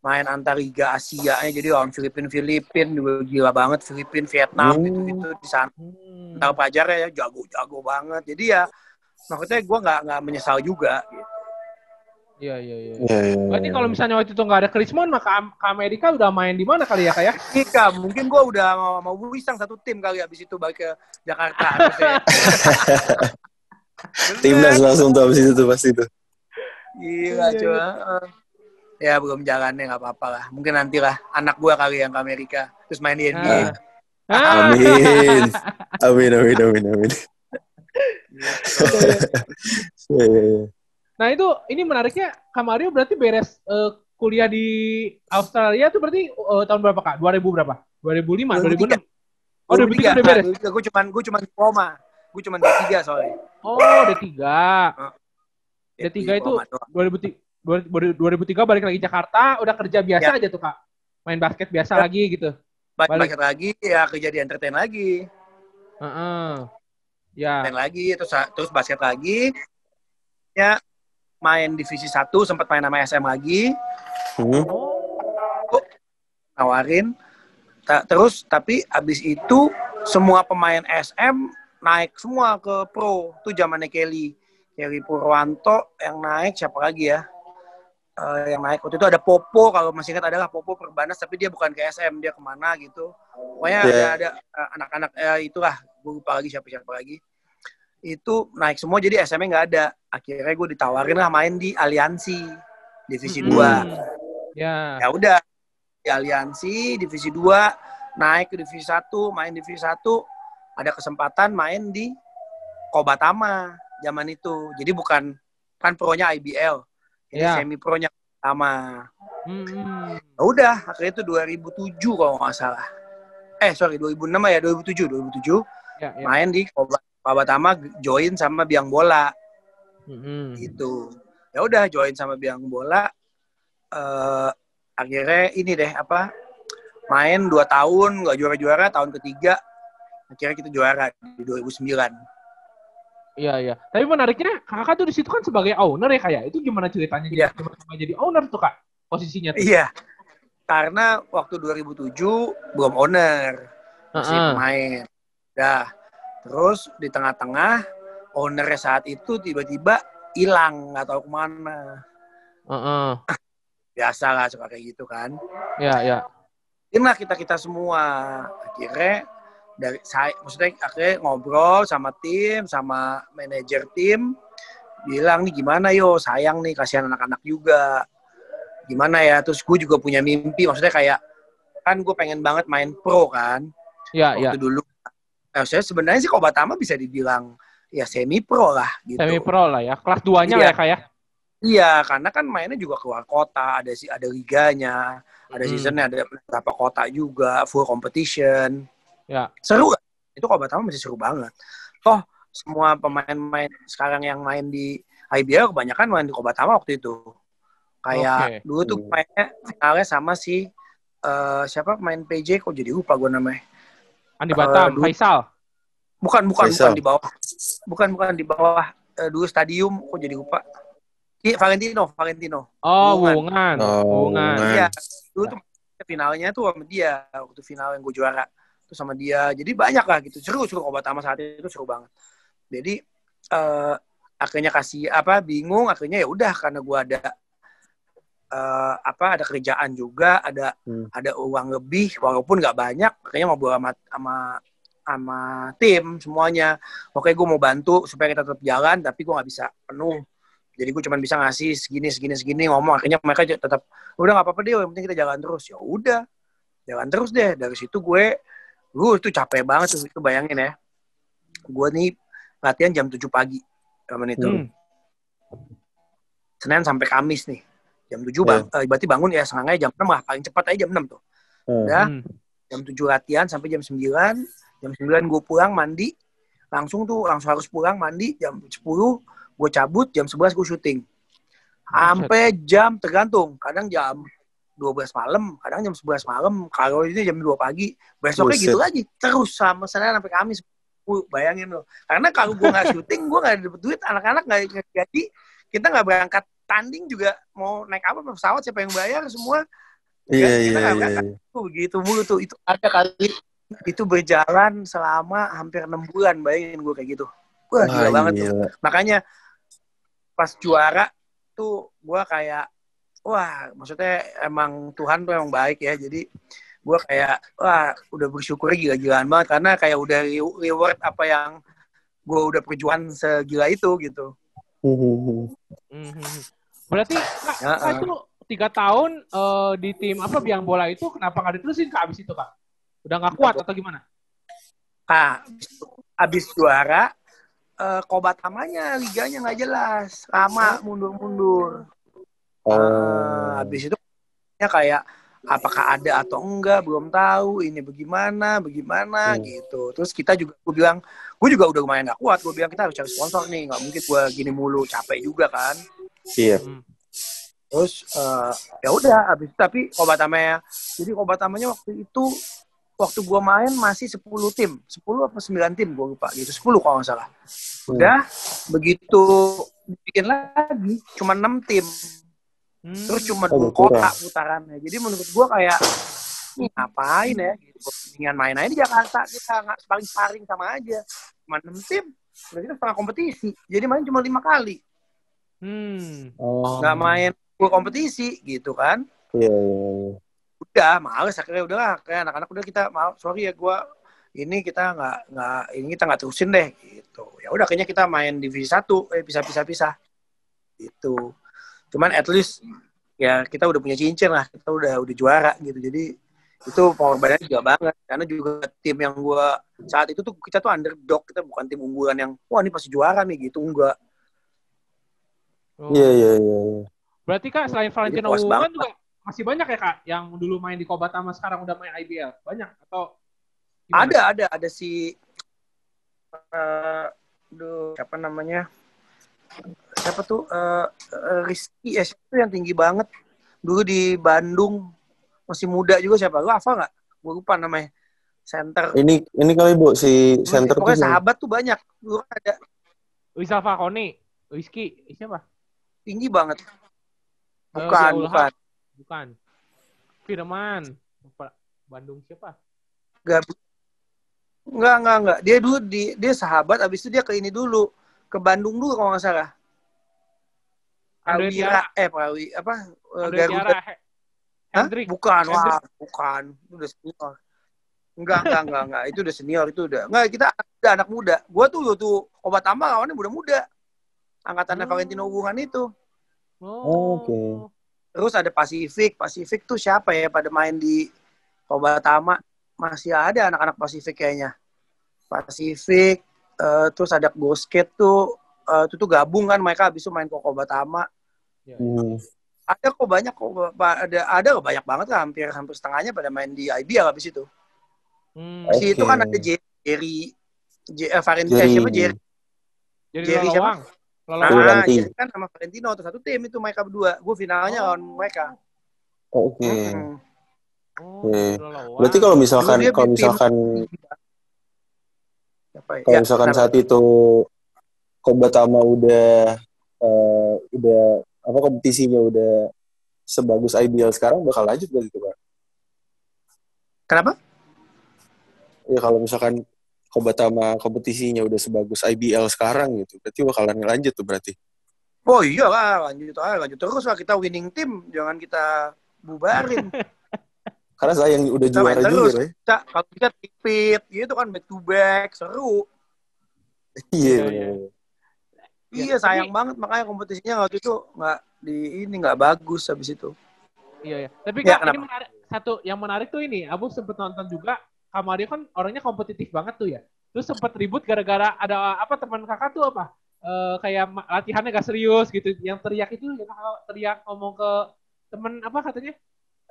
main antar liga Asia nya jadi orang Filipin Filipin juga gila banget Filipin Vietnam Hmm. gitu gitu di sana Hmm. antar pelajar ya jago-jago banget jadi ya maksudnya gue nggak nggak menyesal juga gitu. Iya, iya, iya. Iya, iya, Berarti iya. kalau misalnya waktu itu nggak ada Krismon, maka ke Amerika udah main di mana kali ya, kayak? Ika, <laughs> mungkin gue udah mau, mau wisang satu tim kali abis itu balik ke Jakarta harusnya. <laughs> Timnas langsung tuh abis itu tuh pasti tuh. Gila Iya, coba. Ya belum jalannya nggak apa-apa lah. Mungkin nanti lah anak gua kali yang ke Amerika terus main di NBA. Ah. <laughs> Amin. Amin, amin, amin, amin. Iya, iya, iya. Nah itu ini menariknya Kamario berarti beres eh, kuliah di Australia tuh berarti eh, tahun berapa kak? 2000 berapa? 2005, 2006? Oh 2003 udah beres? Gue cuman gue cuman diploma. Gue cuman D3 soalnya. Oh D3. D3 itu Diploma doang. 2003, 2003 balik lagi Jakarta, udah kerja biasa Ya. aja tuh kak? Main basket biasa Ya. lagi gitu? Balik, balik. balik lagi ya kerja di entertain lagi. Heeh. Ya. Main lagi terus terus basket lagi. Ya main divisi 1 sempat main sama SM lagi. Hmm. nawarin Ta- terus tapi abis itu semua pemain SM naik semua ke pro itu zamannya Kelly Kelly Purwanto yang naik siapa lagi ya Eh, yang naik. Waktu itu ada Popo kalau masih ingat adalah Popo Perbanas tapi dia bukan ke SM dia ke mana gitu. Pokoknya Iya. ada ada eh, anak-anak eh, itulah gue lupa lagi siapa siapa lagi. Itu naik semua jadi SM-nya nggak ada. Akhirnya gue ditawarin lah main di Aliansi divisi Hmm. 2 Ya. ya udah di aliansi divisi 2 naik ke divisi 1 main divisi 1 ada kesempatan main di Kobatama zaman itu. Jadi bukan kan pronya IBL Ya. semi pronya sama. Hmm, hmm. ya udah akhirnya itu 2007 kalau nggak salah. Eh sorry 2006 ya 2007 2007 Ya, ya. main di Kobatama join sama biang bola. Hmm, gitu. Ya udah join sama biang bola. Eh akhirnya ini deh apa main dua tahun nggak juara juara tahun ketiga akhirnya kita juara di 2009 Iya iya. Tapi menariknya kakak tuh di situ kan sebagai owner ya kayak itu gimana ceritanya Iya. jadi sama jadi owner tuh kak posisinya tuh. iya karena waktu 2007 belum owner masih Heeh. pemain dah terus di tengah-tengah ownernya saat itu tiba-tiba hilang nggak tahu ke mana Heeh. <laughs> biasa lah suka kayak gitu kan Iya iya. lah kita kita semua akhirnya dari saya maksudnya akhirnya ngobrol sama tim sama manajer tim bilang nih gimana yo sayang nih kasihan anak-anak juga gimana ya terus gue juga punya mimpi maksudnya kayak kan gue pengen banget main pro kan iya. waktu dulu nah, saya sebenarnya sih Kobatama bisa dibilang ya semi pro lah gitu Semi pro lah ya. Kelas 2-nya Iya. lah ya kak ya. Iya, karena kan mainnya juga keluar kota, ada si ada liganya, ada Hmm. seasonnya, ada beberapa kota juga, full competition. Ya. Seru gak? Itu Kobatama masih seru banget. Toh semua pemain-pemain sekarang yang main di IBL kebanyakan main di Kobatama waktu itu. Kayak Oke. dulu tuh mainnya finalnya sama si eh, siapa main PJ kok jadi lupa gue namanya. Andi Eh, Batam, dulu- Faisal. Bukan bukan Faisal. bukan di bawah. Bukan bukan di bawah eh, dulu stadium kok jadi lupa. Iya, Valentino, Valentino. Oh, Wungan. Wungan. Oh, Wungan. Wungan. Iya, dulu tuh finalnya tuh sama dia waktu final yang gue juara tuh sama dia. Jadi banyak lah gitu. Seru seru. Kobatama saat itu seru banget. Jadi eh akhirnya kasih apa bingung. Akhirnya ya udah karena gue ada eh apa ada kerjaan juga ada Hmm. ada uang lebih walaupun nggak banyak akhirnya mau sama sama sama tim semuanya. Oke gue mau bantu supaya kita tetap jalan tapi gue nggak bisa penuh. Jadi gue cuma bisa ngasih segini segini segini ngomong. Akhirnya mereka tetap udah nggak apa-apa deh yang penting kita jalan terus. Ya udah. Jalan terus deh. Dari situ gue gue itu capek banget tuh itu bayangin ya. Gue nih latihan jam 7 pagi kapan itu Hmm. Senin sampai Kamis nih. Jam 7 bang, eh, berarti bangun ya setengahnya jam 6 lah paling cepat aja jam 6 tuh. Hmm. udah jam 7 latihan sampai jam 9 jam 9 gue pulang mandi. Langsung tuh langsung harus pulang mandi. Jam 10 gue cabut jam 11 gue syuting. Sampai jam tergantung. Kadang jam 12 malam kadang jam 11 malam kalau ini jam 2 pagi. Besoknya Buset. gitu lagi terus sama Senin sampai Kamis. Wuh, bayangin loh karena kalau gue nggak <laughs> syuting gue nggak dapet duit anak-anak nggak nggak jadi kita nggak berangkat tanding juga mau naik apa pesawat siapa yang bayar semua? Iya, Kita iya, iya. iya. tuh begitu mulu tuh. Itu ada kali itu berjalan selama hampir enam bulan bayangin gue kayak gitu. Wah gila banget tuh. makanya pas juara tuh gue kayak wah maksudnya emang Tuhan tuh emang baik ya jadi gue kayak wah udah bersyukur gila-gilaan banget karena kayak udah re- reward apa yang gue udah perjuangan segila itu gitu. Mhm. Berarti kak, Ya, Kak itu tiga tahun eh, di tim apa biang bola itu kenapa nggak diterusin kak abis itu kak? Udah nggak kuat atau gimana? nah abis juara eh, kobatamanya liganya nggak jelas lama mundur-mundur Oh. Ah, habis itu ya kayak apakah ada atau enggak belum tahu ini bagaimana bagaimana Hmm. gitu terus kita juga gue bilang gue juga udah lumayan gak kuat gue bilang kita harus cari sponsor nih nggak mungkin gue gini mulu capek juga kan Iya. Hmm. terus eh, ya udah habis itu tapi kobatamanya jadi kobatamanya waktu itu waktu gue main masih 10 tim 10 apa 9 tim gue lupa gitu 10 kalau nggak salah udah begitu bikin lagi cuma 6 tim Hmm. terus cuma dua berkurang. kota putarannya. Jadi menurut gua kayak "Ih, ngapain ya? Gitu. Mendingan main aja di Jakarta kita nggak paling sparring sama aja. Cuma enam tim berarti kan setengah kompetisi. Jadi main cuma lima kali. Hmm. Oh. main dua kompetisi gitu kan? Iya, iya, iya. udah males. Akhirnya udah lah kayak anak-anak udah kita maaf sorry ya gua ini kita nggak nggak ini kita nggak terusin deh. Gitu. Ya udah kayaknya kita main divisi satu eh pisah pisah pisah gitu cuman at least ya kita udah punya cincin lah kita udah udah juara gitu jadi itu pengorbanannya juga banget karena juga tim yang gua saat itu tuh kita tuh underdog kita bukan tim unggulan yang wah ini pasti juara nih gitu enggak Oh. Iya, iya, iya. iya. Berarti kak selain Valentino banget. juga masih banyak ya kak yang dulu main di Kobatama sekarang udah main IBL banyak atau gimana? ada ada ada si eh aduh, siapa namanya siapa tuh eh eh, Rizky ya siapa tuh yang tinggi banget dulu di Bandung masih muda juga siapa lu hafal nggak gue lupa namanya center Ini ini kali Bu si center tuh. pokoknya siapa? sahabat tuh banyak dulu kan ada Wisal Fakoni, Whisky, siapa? tinggi banget Eh, bukan Zaul bukan Haq. Bukan. Firman. Lupa. Bandung siapa? Gak, enggak enggak enggak dia dulu di dia sahabat abis itu dia ke ini dulu ke Bandung dulu kalau nggak salah Prawira eh Prawi apa eh, Andre Garuda Hah? Hendrik. Bukan, Hendrik. wah, bukan. Itu udah senior. Enggak, enggak, enggak, enggak. Itu udah senior, itu udah. Enggak, kita udah anak muda. Gua tuh tuh obat tambah lawannya muda-muda. Angkatannya Oh. Valentino Hubungan itu. Oh, Oke. Terus ada Pasifik. Pasifik tuh siapa ya pada main di Obatama? Masih ada anak-anak Pasifik kayaknya. Pasifik, eh, terus ada Gosket tuh, eh, itu tuh gabung kan mereka habis itu main ke Obatama. Ya, ya. Hmm. Ada kok banyak kok, ada ada kok banyak banget lah, hampir hampir setengahnya pada main di IBL habis itu. Hmm. Si itu kan ada Jerry, J, eh, Valentino, Jerry. siapa Jerry, Jadi Jerry siapa? Lolawang. Nah, Lolawang. Wiranti. jadi kan sama Valentino atau satu tim itu mereka berdua. Gue finalnya Oh. lawan mereka. Oh, Oke. Mm-mm. Oh, Oke. Lolawang. Berarti kalau misalkan kalau tim- misalkan Ya? kalau Ya, misalkan kenapa? saat itu Kobatama udah eh, udah apa kompetisinya udah sebagus IBL sekarang bakal lanjut berarti tuh Pak. Kenapa? Ya kalau misalkan Kobatama kompetisinya udah sebagus IBL sekarang gitu, berarti bakalan lanjut tuh berarti. Oh iya lah, lanjut aja, lanjut terus lah kita winning tim, jangan kita bubarin. <laughs> Karena saya yang udah juara terus. juga, ya. Kita, kalau kita tipit gitu kan back to back, seru. Iya. Iya, bener. iya. Ya, iya sayang tapi- banget makanya kompetisinya waktu itu nggak di ini nggak bagus habis itu. Iya, iya. Tapi Ya, Kak, ini menarik. Satu yang menarik tuh ini, Abu sempet nonton juga. Kamario kan orangnya kompetitif banget tuh ya. Terus sempet ribut gara-gara ada apa teman kakak tuh apa? Eh, kayak latihannya gak serius gitu. Yang teriak itu yang kakak teriak ngomong ke temen apa katanya?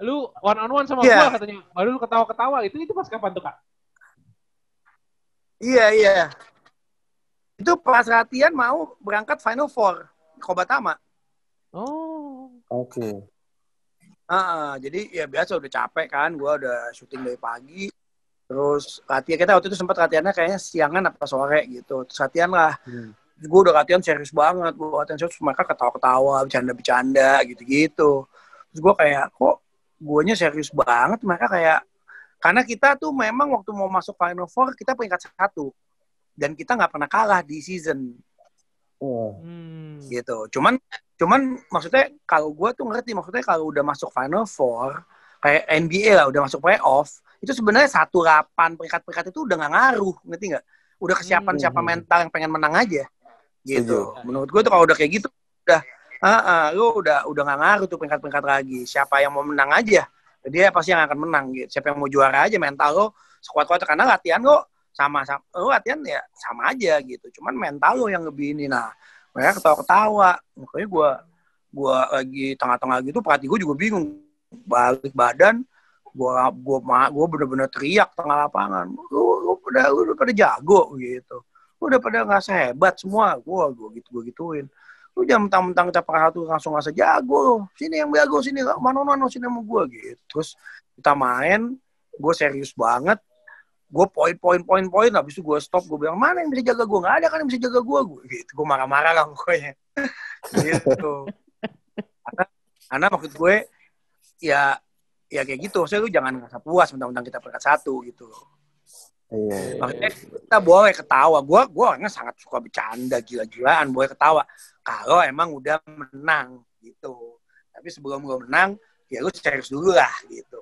Lu one on one sama Iya. gua katanya. Baru lu ketawa-ketawa. Itu itu pas kapan tuh kak? Iya iya. Itu pas latihan mau berangkat Final Four Kobatama. Oh. Oke. Ah, jadi ya biasa udah capek kan, gua udah syuting dari pagi. Terus latihan kita waktu itu sempat latihannya kayaknya siangan apa sore gitu. Terus latihan lah. Hmm. Gue udah latihan serius banget, gue latihan serius mereka ketawa-ketawa, bercanda-bercanda gitu-gitu. Terus gue kayak kok guanya serius banget, mereka kayak karena kita tuh memang waktu mau masuk Final Four kita peringkat satu dan kita nggak pernah kalah di season Wah. Hmm. gitu. Cuman cuman maksudnya kalau gue tuh ngerti maksudnya kalau udah masuk Final Four kayak NBA lah udah masuk playoff itu sebenarnya satu delapan peringkat-peringkat itu udah nggak ngaruh ngerti nggak? Udah kesiapan siapa Hmm. mental yang pengen menang aja gitu. Setuju. Menurut gue tuh kalau udah kayak gitu udah ah ah, lu udah udah nggak ngaruh tuh peringkat-peringkat lagi. Siapa yang mau menang aja dia pasti yang akan menang gitu. Siapa yang mau juara aja mental lo sekuat-kuat karena latihan lo sama sama lo latihan ya sama aja gitu. Cuman mental lo yang lebih ini nah mereka ketawa-ketawa. Makanya gue gue lagi tengah-tengah gitu pelatih gue juga bingung. Balik badan gue gue gue bener-bener teriak tengah lapangan. Lu lu pada lu udah pada jago gitu. Lu udah pada nggak sehebat semua. Gue gue gitu gue gituin lu jangan mentang-mentang capai satu langsung nggak jago sini yang jago sini mana mana sini sama gue gitu. Terus kita main gue serius banget. Gue poin poin poin poin habis itu gue stop gue bilang mana yang bisa jaga gue nggak ada kan yang bisa jaga gue gue gitu. Gue marah-marah lah pokoknya. <laughs> Gitu. Karena karena maksud gue ya ya kayak gitu. Saya lu jangan ngerasa puas mentang-mentang kita peringkat satu gitu. Iya. maksudnya kita boleh ketawa. Gue gue orangnya sangat suka bercanda gila-gilaan boleh ketawa kalau emang udah menang gitu tapi sebelum gue menang ya lu serius dulu lah gitu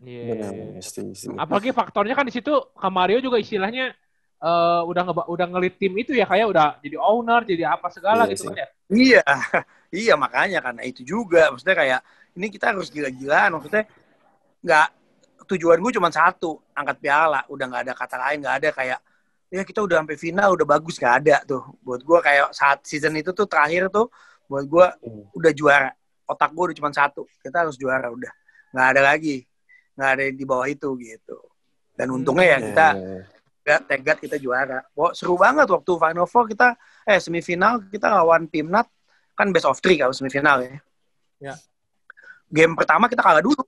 Iya. Setuju, setuju. Apalagi faktornya kan di situ Kamario juga istilahnya eh, udah ngeba- udah ngelit tim itu ya kayak udah jadi owner, jadi apa segala Iya gitu sih. kan ya. Iya, <laughs> iya makanya karena itu juga maksudnya kayak ini kita harus gila-gilaan maksudnya nggak tujuan gue cuma satu angkat piala udah nggak ada kata lain nggak ada kayak ya kita udah sampai final udah bagus nggak ada tuh buat gue kayak saat season itu tuh terakhir tuh buat gue Hmm. udah juara otak gue udah cuma satu kita harus juara udah nggak ada lagi nggak ada di bawah itu gitu dan untungnya ya Iya, kita iya, iya. Gak tegat kita juara. Wah, seru banget waktu Final Four kita eh semifinal kita lawan Timnat kan best of three kalau semifinal ya. Ya. Game pertama kita kalah dulu.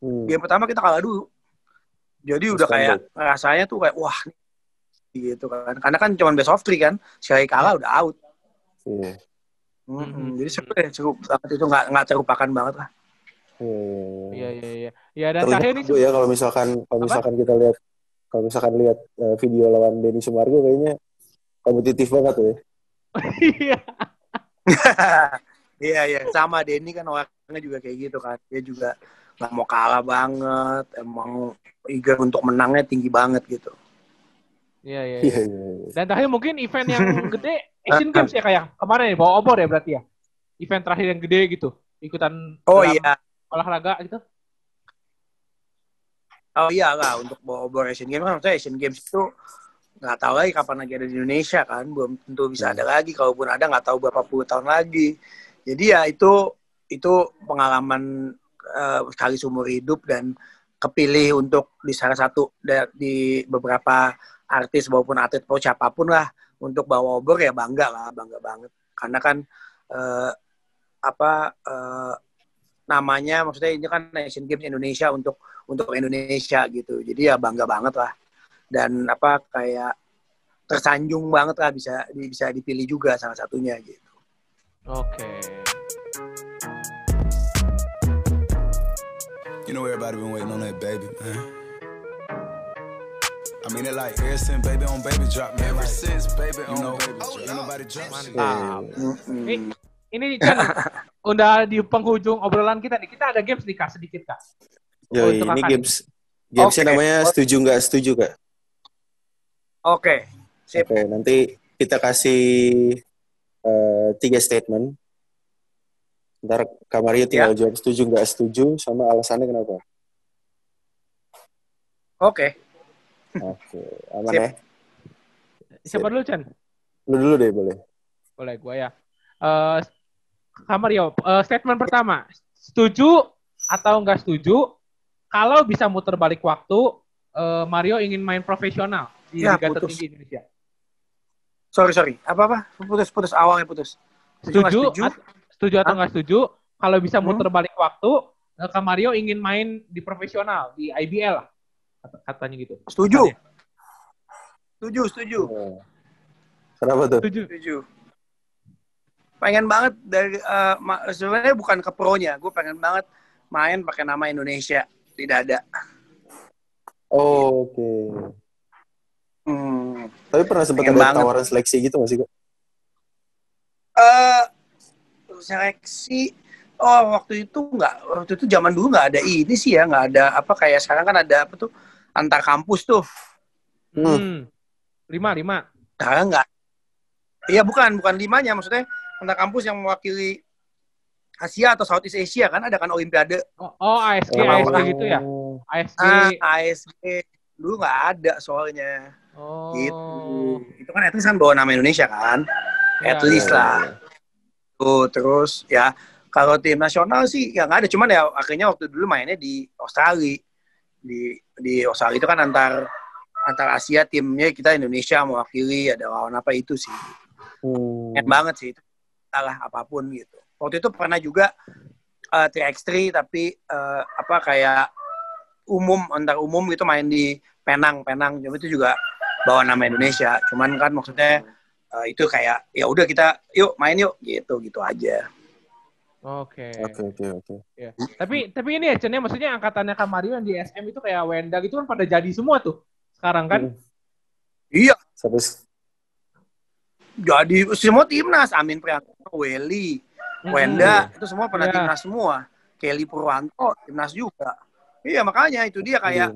Hmm. Game pertama kita kalah dulu. Jadi Terus udah kayak rasanya tuh kayak wah gitu kan. Karena kan cuma best of three kan. Sekali kalah udah out. Iya. Mm-mm. Mhm. Jadi seru deh, seru banget itu nggak nggak terlupakan banget lah. Iya iya iya. Ya dan Terlihat terakhir nih ya kalau misalkan kalau Apa? misalkan kita lihat kalau misalkan lihat eh, video lawan Denny Sumargo kayaknya kompetitif banget tuh ya. Iya. <laughs> Iya iya sama Denny kan orangnya juga kayak gitu kan. Dia juga nggak mau kalah banget, emang eager untuk menangnya tinggi banget gitu. Iya iya. Iya iya. iya. iya. Dan terakhir mungkin event yang <laughs> gede Asian Games ya kayak kemarin ya bawa obor ya berarti ya. Event terakhir yang gede gitu. Ikutan Oh iya, olahraga gitu. oh iya lah untuk bawa obor Asian Games kan maksudnya Asian Games itu nggak tahu lagi kapan lagi ada di Indonesia kan, belum tentu bisa ada lagi. Kalaupun ada nggak tahu berapa puluh tahun lagi. Jadi ya itu itu pengalaman eh, sekali seumur hidup dan kepilih untuk di salah satu di beberapa artis maupun atlet pro siapa pun lah untuk bawa obor ya bangga lah, bangga banget. Karena kan eh, apa eh, namanya maksudnya ini kan Asian Games Indonesia untuk untuk Indonesia gitu. Jadi ya bangga banget lah. Dan apa kayak tersanjung banget lah bisa bisa dipilih juga salah satunya gitu. Oke. You know everybody been waiting on that baby, man. I mean it like ever since baby on baby drop, man. Ever since baby on know, baby drop, ain't nobody drop shit. Mantap. Mm-mm. Ini, Chan, <laughs> udah di penghujung obrolan kita nih. Kita ada games nih kak, sedikit kak. Yo, ini Kakak. games gamesnya Oke. namanya setuju nggak setuju kak. Oke, sip. Oke, nanti kita kasih eh, tiga statement. Ntar Kak Mario tinggal jawab setuju nggak setuju sama alasannya kenapa. Oke. Oke, aman Sip. ya? Siapa dulu Chan? Lu dulu deh boleh. Boleh gue ya. Eh Kak Mario, eh, statement pertama. Setuju atau enggak setuju kalau bisa muter balik waktu eh, Mario ingin main profesional di Ya, Liga putus. tertinggi Indonesia. Sorry, sorry. Apa apa? Putus putus awalnya putus. Setuju nggak Setuju? setuju? at- setuju atau Hah? enggak setuju kalau bisa Hmm. muter balik waktu eh, Kak Mario ingin main di profesional di IBL lah kata- katanya gitu. Setuju. Katanya. Setuju, setuju. Oh. Kenapa tuh? Setuju. Setuju. Pengen banget dari eh, ma- sebenarnya bukan ke pro-nya, gue pengen banget main pakai nama Indonesia di dada. Oh, Oke. Hmm. Tapi pernah sempat ada banget. tawaran seleksi gitu nggak sih kak? Eh seleksi oh waktu itu nggak waktu itu zaman dulu nggak ada ini sih ya nggak ada apa kayak sekarang kan ada apa tuh antar kampus tuh Hmm. Lima, lima. sekarang nggak iya bukan bukan limanya maksudnya antar kampus yang mewakili Asia atau Southeast Asia kan ada kan Olimpiade Oh, oh ASG, Oh. ASG gitu ya? ASG. ah ASG dulu nggak ada soalnya oh. gitu itu kan at least kan bawa nama Indonesia kan Ya, at least ya, lah tuh terus ya kalau tim nasional sih ya nggak ada. Cuman ya akhirnya waktu dulu mainnya di Australia. Di di Australia itu kan antar antar Asia timnya kita Indonesia mewakili ada lawan apa itu sih. Hmm. Keren banget sih itu. Salah apa pun gitu. Waktu itu pernah juga eh 3x3 tapi eh, apa kayak umum antar umum gitu main di Penang. Penang itu juga bawa nama Indonesia. Cuman kan maksudnya eh, itu kayak ya udah kita yuk main yuk gitu gitu aja Oke. Oke oke oke. Ya. Tapi tapi ini ya ya, maksudnya angkatannya Kak Mario yang di SM itu kayak Wenda gitu kan pada jadi semua tuh. Sekarang kan. Hmm. iya Sampai jadi semua timnas Amin Prianto Welly Hmm. Wenda itu semua pernah Iya. timnas semua Kelly Purwanto timnas juga iya makanya itu dia kayak.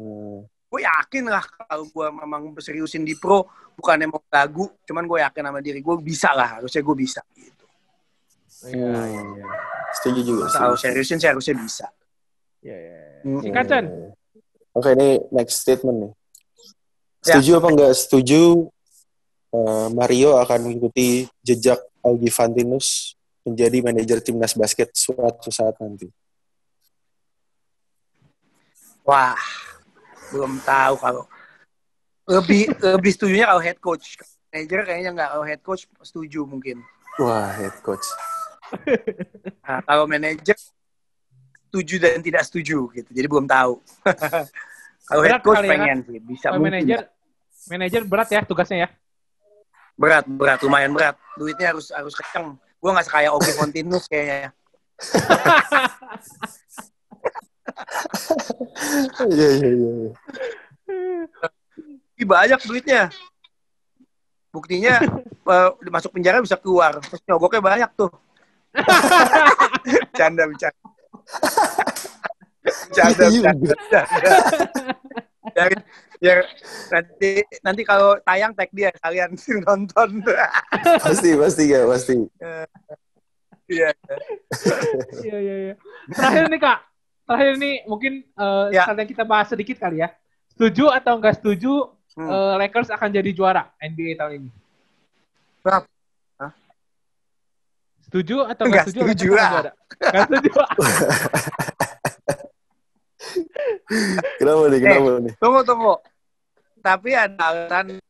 Gue yakin lah kalau gue memang seriusin di pro bukan emang lagu cuman gue yakin sama diri gue bisa lah harusnya gue bisa gitu Iya, Hmm. iya, iya. Setuju juga sih. kalau seriusin sih harusnya bisa Iya, iya. Singkat, Chan. Oke, ini next statement nih. Ya. Setuju apa enggak setuju eh, Mario akan mengikuti jejak Augie Fantinus menjadi manajer timnas basket suatu saat nanti? wah belum tahu kalau lebih lebih setujunya kalau head coach. Manager kayaknya nggak kalau head coach setuju mungkin. Wah, head coach. <laughs> nah, kalau manager setuju dan tidak setuju gitu. Jadi belum tahu. <laughs> Kalau head coach ya, pengen sih bisa Kalau mungkin. manajer manajer berat ya tugasnya ya. berat berat lumayan berat. Duitnya harus harus kenceng. Gue nggak sekaya Oki <laughs> Fontinus kayaknya Iya, iya, iya. Ih, banyak duitnya buktinya eh, masuk penjara bisa keluar terus nyogoknya banyak tuh <laughs> bercanda <laughs> bercanda bercanda Iya bercanda, bercanda. biar, biar nanti nanti kalau tayang tag dia kalian <laughs> nonton Pasti, pasti ya, pasti. iya Iya iya iya. Terakhir nih Kak. Terakhir nih mungkin eh, Ya. sekalian kita bahas sedikit kali ya. Setuju atau enggak setuju Hmm. eh, Lakers akan jadi juara NBA tahun ini? Berapa? Hah? Setuju atau Nggak enggak setuju? setuju lah. juara? Nggak setuju. <laughs> Kenapa nih, kenapa nih? tunggu tunggu tapi ada alasan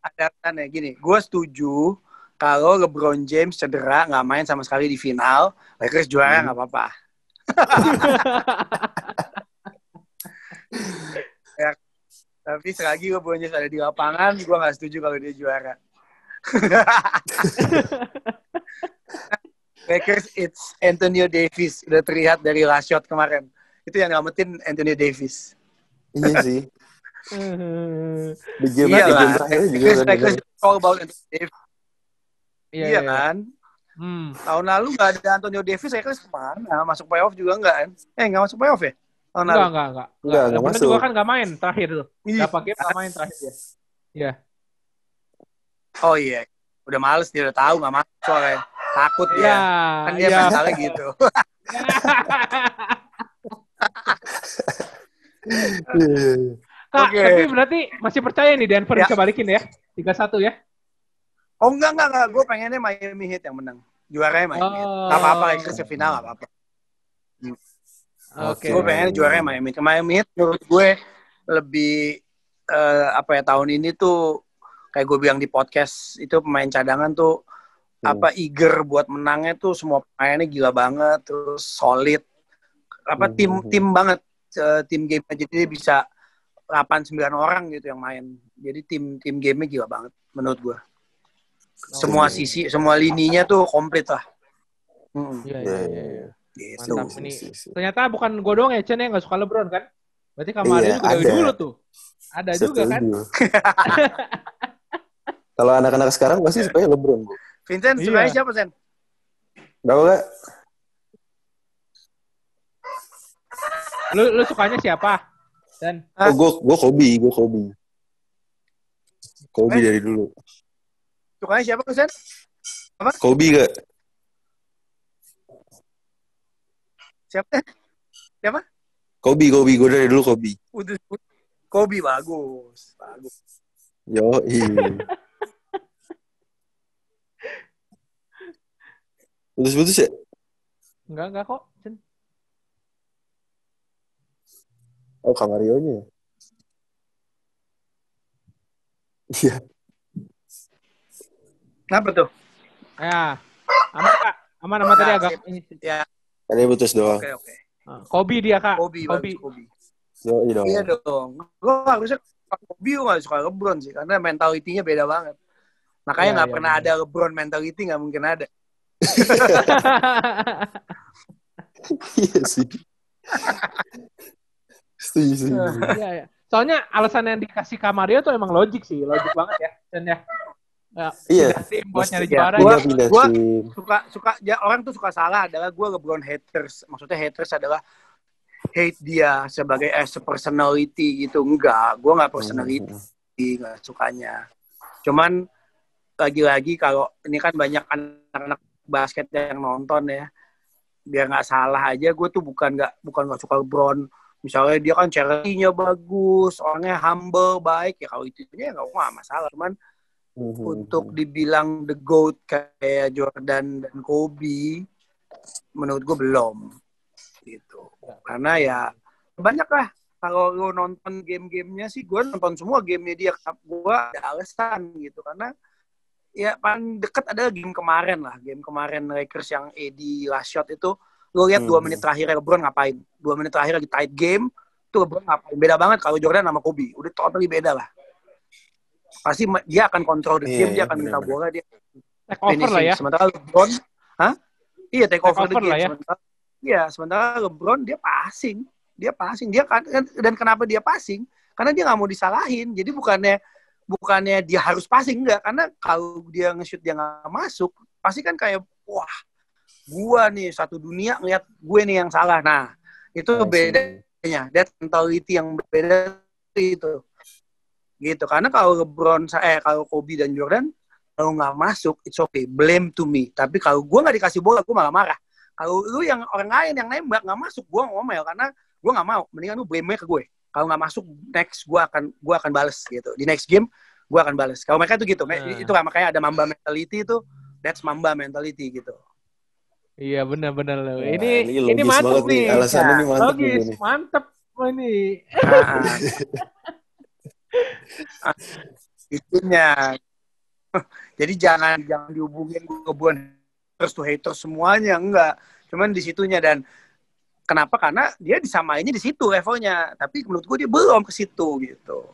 ada tanya gini, gue setuju kalau LeBron James cedera nggak main sama sekali di final, Lakers juara Hmm. nggak apa-apa. <laughs> ya, tapi selagi LeBron James ada di lapangan, gue nggak setuju kalau dia juara. <laughs> Lakers it's Antonio Davis udah terlihat dari last shot kemarin. Itu yang ngamatin Antonio Davis. Iya sih. <laughs> Di game, Iya di game lah. terakhir juga Lakers, Lakers all about Antonio Davis. Iya, Iya, iya. kan? Hmm. Tahun lalu nggak ada Antonio Davis, Lakers ke mana? Masuk playoff juga nggak kan? Eh nggak masuk playoff ya? Tahun Enggak, lalu. enggak, enggak. Enggak, enggak masuk. juga kan enggak main terakhir tuh. Iya. Berapa game enggak main terakhir ya? Iya. Oh iya, udah males dia udah tahu nggak masuk soalnya takut dia. Iya, Kan dia iya. mentalnya gitu. Iya. Kak, Oke. tapi berarti masih percaya nih Denver Ya. bisa balikin ya? 3-1 ya? Oh enggak enggak enggak, gue pengennya Miami Heat yang menang. Juaranya Miami Heat. Oh. Gak apa-apa Lakers ke final gak apa-apa. Oke. Gue pengennya juaranya Miami Heat. Miami Heat menurut gue lebih eh, apa ya tahun ini tuh kayak gue bilang di podcast itu pemain cadangan tuh Hmm. apa eager buat menangnya tuh semua pemainnya gila banget terus solid apa Hmm, tim hmm, hmm. tim banget eh, tim game jadi dia bisa 8 9 orang gitu yang main jadi tim tim gamenya gila banget menurut gue semua sisi semua lininya tuh komplit lah Hmm, Iya, Iya, iya, iya, iya. iya. gitu. Mantap Sih, ini. sih, sih. Ternyata bukan gue doang ya Chen yang gak suka LeBron kan? Berarti kemarin Iya, juga dari ada. dulu tuh. Ada juga kan? Setuju. <laughs> Kalau anak-anak sekarang pasti supaya LeBron, Bu. Vincent Iya. sukanya siapa Sen? Berapa gak? Lu lu sukanya siapa? Dan? Oh, gue gue Kobe, gue Kobe. Kobe Eh? dari dulu. Sukanya siapa Sen? Kobe gak? Siapa? Kobe, Kobe. Gue dari dulu Kobe. Udah Kobe bagus, bagus. Yo, iya. Putus-putus ya? enggak enggak kok. Chen. Oh, Kamarionya. Iya. Kenapa tuh? Ya. Aman Kak. Aman aman tadi Nah, agak. Ya, Tadi putus doang. oke oke. Ah, Kobe dia Kak. Kobe. Yo, iya dong. Iya dong. Gue harusnya Kobe gue gak suka LeBron sih, karena mentalitinya beda banget. Makanya Iya, nggak iya, pernah benar. ada LeBron mentality nggak mungkin ada. Iya sih. Setuju, setuju. Iya, iya. Soalnya alasan yang dikasih Kamario tuh emang logik sih, logik banget ya. Dan ya. Ya, Iya. tim buat nyari juara. gua-. Suka suka ya, orang tuh suka salah adalah gue LeBron haters. Maksudnya haters adalah hate dia sebagai as a personality gitu. Enggak, gue nggak personality. Hmm. nggak sukanya. Cuman lagi-lagi kalau ini kan banyak anak-anak basket yang nonton ya, biar nggak salah aja, gue tuh bukan nggak bukan nggak suka LeBron. Misalnya dia kan charity-nya bagus, orangnya humble, baik ya kalau itu ya nggak masalah. Cuman Hmm. untuk dibilang the goat kayak Jordan dan Kobe, menurut gue belum gitu. Karena ya banyak lah kalau lu nonton game-gamenya sih gue nonton semua gamenya dia gue ada alasan gitu karena ya paling deket adalah game kemarin lah game kemarin Lakers yang AD last shot itu lu lihat dua Hmm. menit terakhir LeBron ngapain dua menit terakhir lagi tight game tuh LeBron ngapain beda banget kalau Jordan sama Kobe udah totally beda lah pasti dia akan kontrol the Iya, game dia iya, akan minta bola dia Take over lah ya. Sementara LeBron, hah? Iya take, Take over, the over game. lah ya. Sementara, iya, sementara LeBron dia passing, dia passing, dia kan dan kenapa dia passing? Karena dia nggak mau disalahin. Jadi bukannya bukannya dia harus passing enggak, karena kalau dia nge-shoot dia nggak masuk, pasti kan kayak wah, gua nih satu dunia ngeliat gue nih yang salah. Nah, itu I see. bedanya. That mentality yang beda itu. Gitu. Karena kalau LeBron, eh kalau Kobe dan Jordan kalau nggak masuk, it's okay, blame to me. Tapi kalau gue nggak dikasih bola, gue malah marah. Kalau lu yang orang lain yang nembak nggak masuk, gue ngomel karena gue nggak mau. Mendingan lu blame ke gue. Kalau nggak masuk, next gue akan gue akan bales gitu. Di next game gue akan bales. Kalau mereka itu gitu, Nah. itu lah makanya ada Mamba mentality itu, that's Mamba mentality gitu. Iya benar-benar loh. Nah, ini ini ini, mantep nih. nih. Alasannya Ya, nih mantep. Logis, nih. mantep ini. Ah, <laughs> <laughs> itunya <laughs> jadi jangan jangan dihubungin hubungan haters to haters semuanya enggak cuman di situnya dan kenapa karena dia disamainnya di situ levelnya tapi menurut gue dia belum ke situ gitu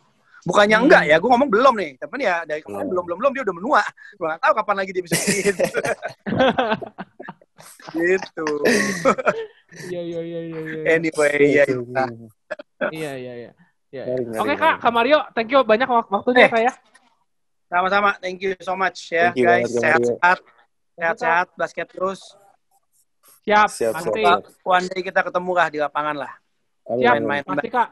bukannya Hmm. enggak ya gue ngomong belum nih tapi ya dari kemarin Hmm. belum belum belum dia udah menua gue nggak tahu kapan lagi dia bisa <laughs> gitu gitu Iya iya iya iya iya. anyway ya itu Iya iya iya. Iya. Ngeri, ngeri, Oke ngeri. Kak, Kak Mario, thank you banyak wak- waktunya Eh. Kak ya. sama-sama thank you so much ya Thank you guys banget, Kak sehat Mario. sehat sehat sehat basket terus Siap, Siap, pasti. siap. one day kita ketemu lah di lapangan lah Siap, amin. main. pasti Kak.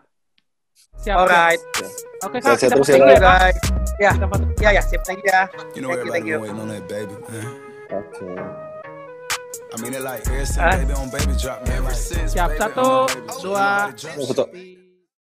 Siap. alright siap. Oke Kak, Sehat-sehat kita ya, ya Kak. guys ya foto. ya ya sip thank you ya You know Thank you, thank you. waiting on that baby, man. Oke. I mean it like ever since Ah. baby on baby drop, man. Ever since Siap, baby satu, on baby drop, dua, tiga.